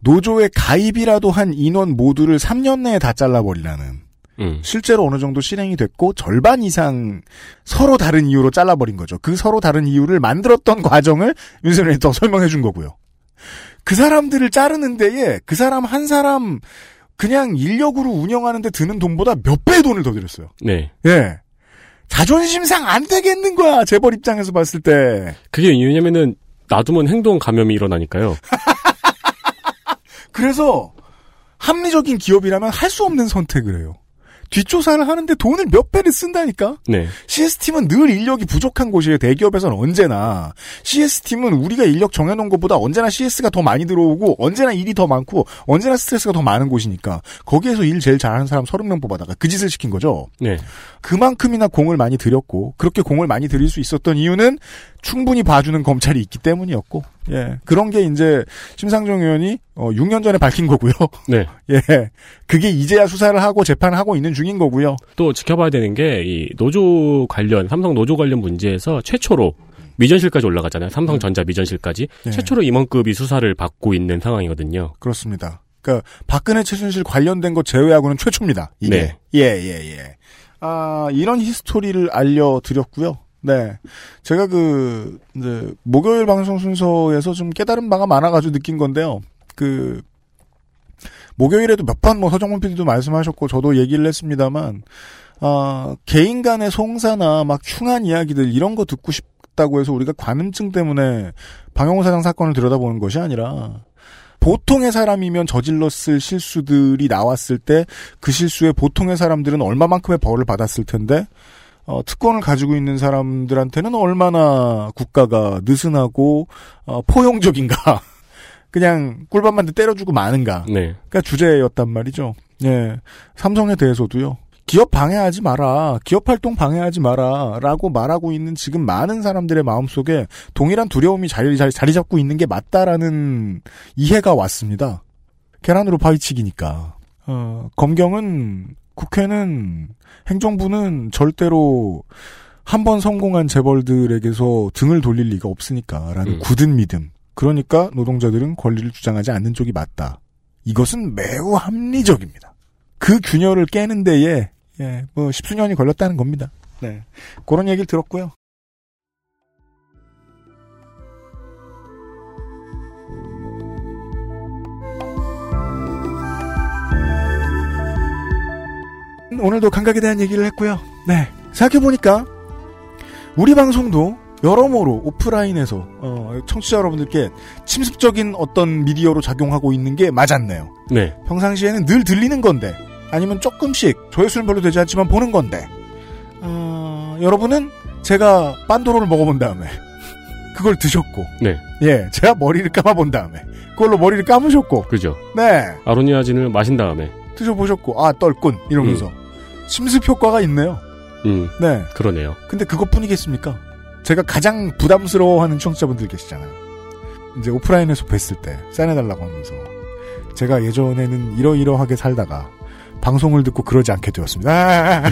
노조에 가입이라도 한 인원 모두를 3년 내에 다 잘라버리라는.
음.
실제로 어느 정도 실행이 됐고 절반 이상 서로 다른 이유로 잘라버린 거죠. 그 서로 다른 이유를 만들었던 과정을 윤석열이 더 설명해 준 거고요. 그 사람들을 자르는 데에 그 사람 한 사람 그냥 인력으로 운영하는데 드는 돈보다 몇 배의 돈을 더 들였어요.
네.
예. 자존심상 안 되겠는 거야. 재벌 입장에서 봤을 때.
그게 왜냐면은 놔두면 행동 감염이 일어나니까요.
그래서 합리적인 기업이라면 할 수 없는 선택을 해요. 뒷조사를 하는데 돈을 몇 배를 쓴다니까?
네.
CS팀은 늘 인력이 부족한 곳이에요. 대기업에서는 언제나. CS팀은 우리가 인력 정해놓은 것보다 언제나 CS가 더 많이 들어오고, 언제나 일이 더 많고, 언제나 스트레스가 더 많은 곳이니까, 거기에서 일 제일 잘하는 사람 30명 뽑아다가 그 짓을 시킨 거죠.
네.
그만큼이나 공을 많이 들였고, 그렇게 공을 많이 들일 수 있었던 이유는 충분히 봐주는 검찰이 있기 때문이었고, 예. 그런 게 이제, 심상정 의원이, 어, 6년 전에 밝힌 거고요.
네.
예. 그게 이제야 수사를 하고 재판을 하고 있는 중인 거고요.
또 지켜봐야 되는 게 이 노조 관련 삼성 노조 관련 문제에서 최초로 미전실까지 올라가잖아요. 삼성전자 미전실까지
네.
최초로 임원급이 수사를 받고 있는 상황이거든요.
그렇습니다. 그러니까 박근혜 최순실 관련된 것 제외하고는 최초입니다. 이게.
네.
예, 예, 예. 아, 이런 히스토리를 알려 드렸고요. 네. 제가 그, 이제, 목요일 방송 순서에서 좀 깨달은 바가 많아가지고 느낀 건데요. 그, 목요일에도 몇 번 뭐 서정문 PD도 말씀하셨고 저도 얘기를 했습니다만, 아, 개인 간의 송사나 막 흉한 이야기들 이런 거 듣고 싶다고 해서 우리가 관음증 때문에 방영호 사장 사건을 들여다보는 것이 아니라, 보통의 사람이면 저질렀을 실수들이 나왔을 때 그 실수에 보통의 사람들은 얼마만큼의 벌을 받았을 텐데 어, 특권을 가지고 있는 사람들한테는 얼마나 국가가 느슨하고 어, 포용적인가 그냥 꿀밤만 때려주고 마는가
네.
가 주제였단 말이죠. 예, 삼성에 대해서도요. 기업 방해하지 마라, 기업 활동 방해하지 마라 라고 말하고 있는 지금 많은 사람들의 마음속에 동일한 두려움이 자리, 자리, 자리 잡고 있는 게 맞다라는 이해가 왔습니다. 계란으로 파헤치기니까. 어, 검경은 국회는 행정부는 절대로 한 번 성공한 재벌들에게서 등을 돌릴 리가 없으니까라는
음.
굳은 믿음. 그러니까 노동자들은 권리를 주장하지 않는 쪽이 맞다. 이것은 매우 합리적입니다. 그 균열을 깨는 데에 예, 뭐 십수년이 걸렸다는 겁니다. 네. 그런 얘기를 들었고요. 오늘도 감각에 대한 얘기를 했고요. 네. 생각해보니까, 우리 방송도 여러모로 오프라인에서, 어, 청취자 여러분들께 침습적인 어떤 미디어로 작용하고 있는 게 맞았네요.
네.
평상시에는 늘 들리는 건데, 아니면 조금씩, 조회수는 별로 되지 않지만 보는 건데, 어, 여러분은 제가 빤도로를 먹어본 다음에, 그걸 드셨고,
네.
예, 제가 머리를 감아본 다음에, 그걸로 머리를 감으셨고,
그죠.
네,
아로니아진을 마신 다음에.
드셔보셨고, 아, 떨군, 이러면서. 침습 효과가 있네요.
음.
네.
그러네요.
근데 그것뿐이겠습니까? 제가 가장 부담스러워하는 청취자분들 계시잖아요. 이제 오프라인에서 뵀을 때 사인해달라고 하면서 제가 예전에는 이러이러하게 살다가 방송을 듣고 그러지 않게 되었습니다. 아,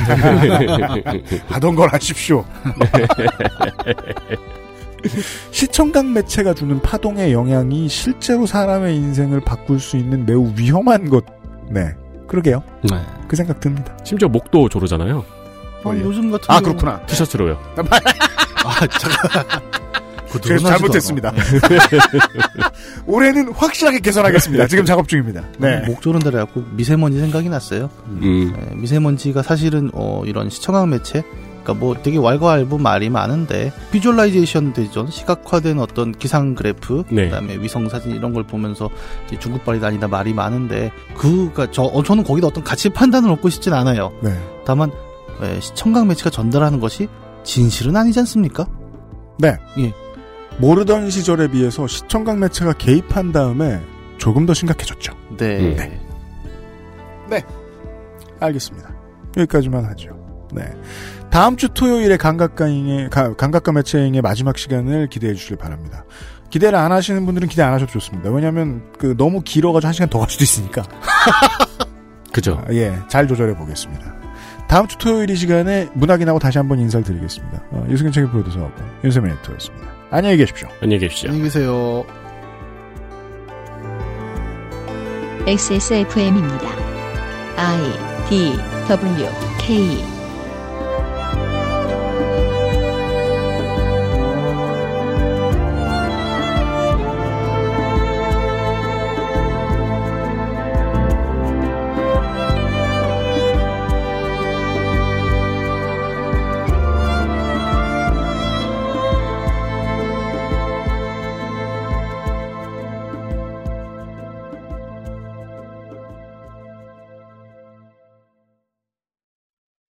하던 걸 하십시오. 시청각 매체가 주는 파동의 영향이 실제로 사람의 인생을 바꿀 수 있는 매우 위험한 것. 네. 그러게요.
네.
그 생각 듭니다.
심지어 목도 조르잖아요.
어, 요즘 같은
아, 그렇구나.
티셔츠로요.
아, 잠깐. 그거
제가
늘어나지도
잘못했습니다. 올해는 확실하게 개선하겠습니다. 지금 작업 중입니다. 네.
목 조른 데라 갖고 미세먼지 생각이 났어요.
음.
네, 미세먼지가 사실은 어, 이런 시청각 매체 그러니까 뭐 되게 왈가왈부 말이 많은데 visualization 되죠 시각화된 어떤 기상 그래프
네.
그다음에 위성 사진 이런 걸 보면서 중국발이 아니다 말이 많은데 그가 저 어, 저는 거기다 어떤 가치 판단을 얻고 싶진 않아요.
네.
다만 예, 시청각 매체가 전달하는 것이 진실은 아니지 않습니까?
네.
예.
모르던 시절에 비해서 시청각 매체가 개입한 다음에 조금 더 심각해졌죠.
네.
네. 네. 알겠습니다. 여기까지만 하죠. 네. 다음 주 토요일에 감각가잉의, 가- 감각가 매체행의 마지막 시간을 기대해 주시길 바랍니다. 기대를 안 하시는 분들은 기대 안 하셔도 좋습니다. 왜냐면, 그, 너무 길어가지고 한 시간 더 갈 수도 있으니까.
그죠.
아, 예, 잘 조절해 보겠습니다. 다음 주 토요일 이 시간에 문학인하고 다시 한번 인사를 드리겠습니다. 어, 유승현 책임 프로듀서하고 윤세민 에디터였습니다. 안녕히 계십시오.
안녕히 계십시오.
안녕히 계세요.
XSFM입니다. I D W K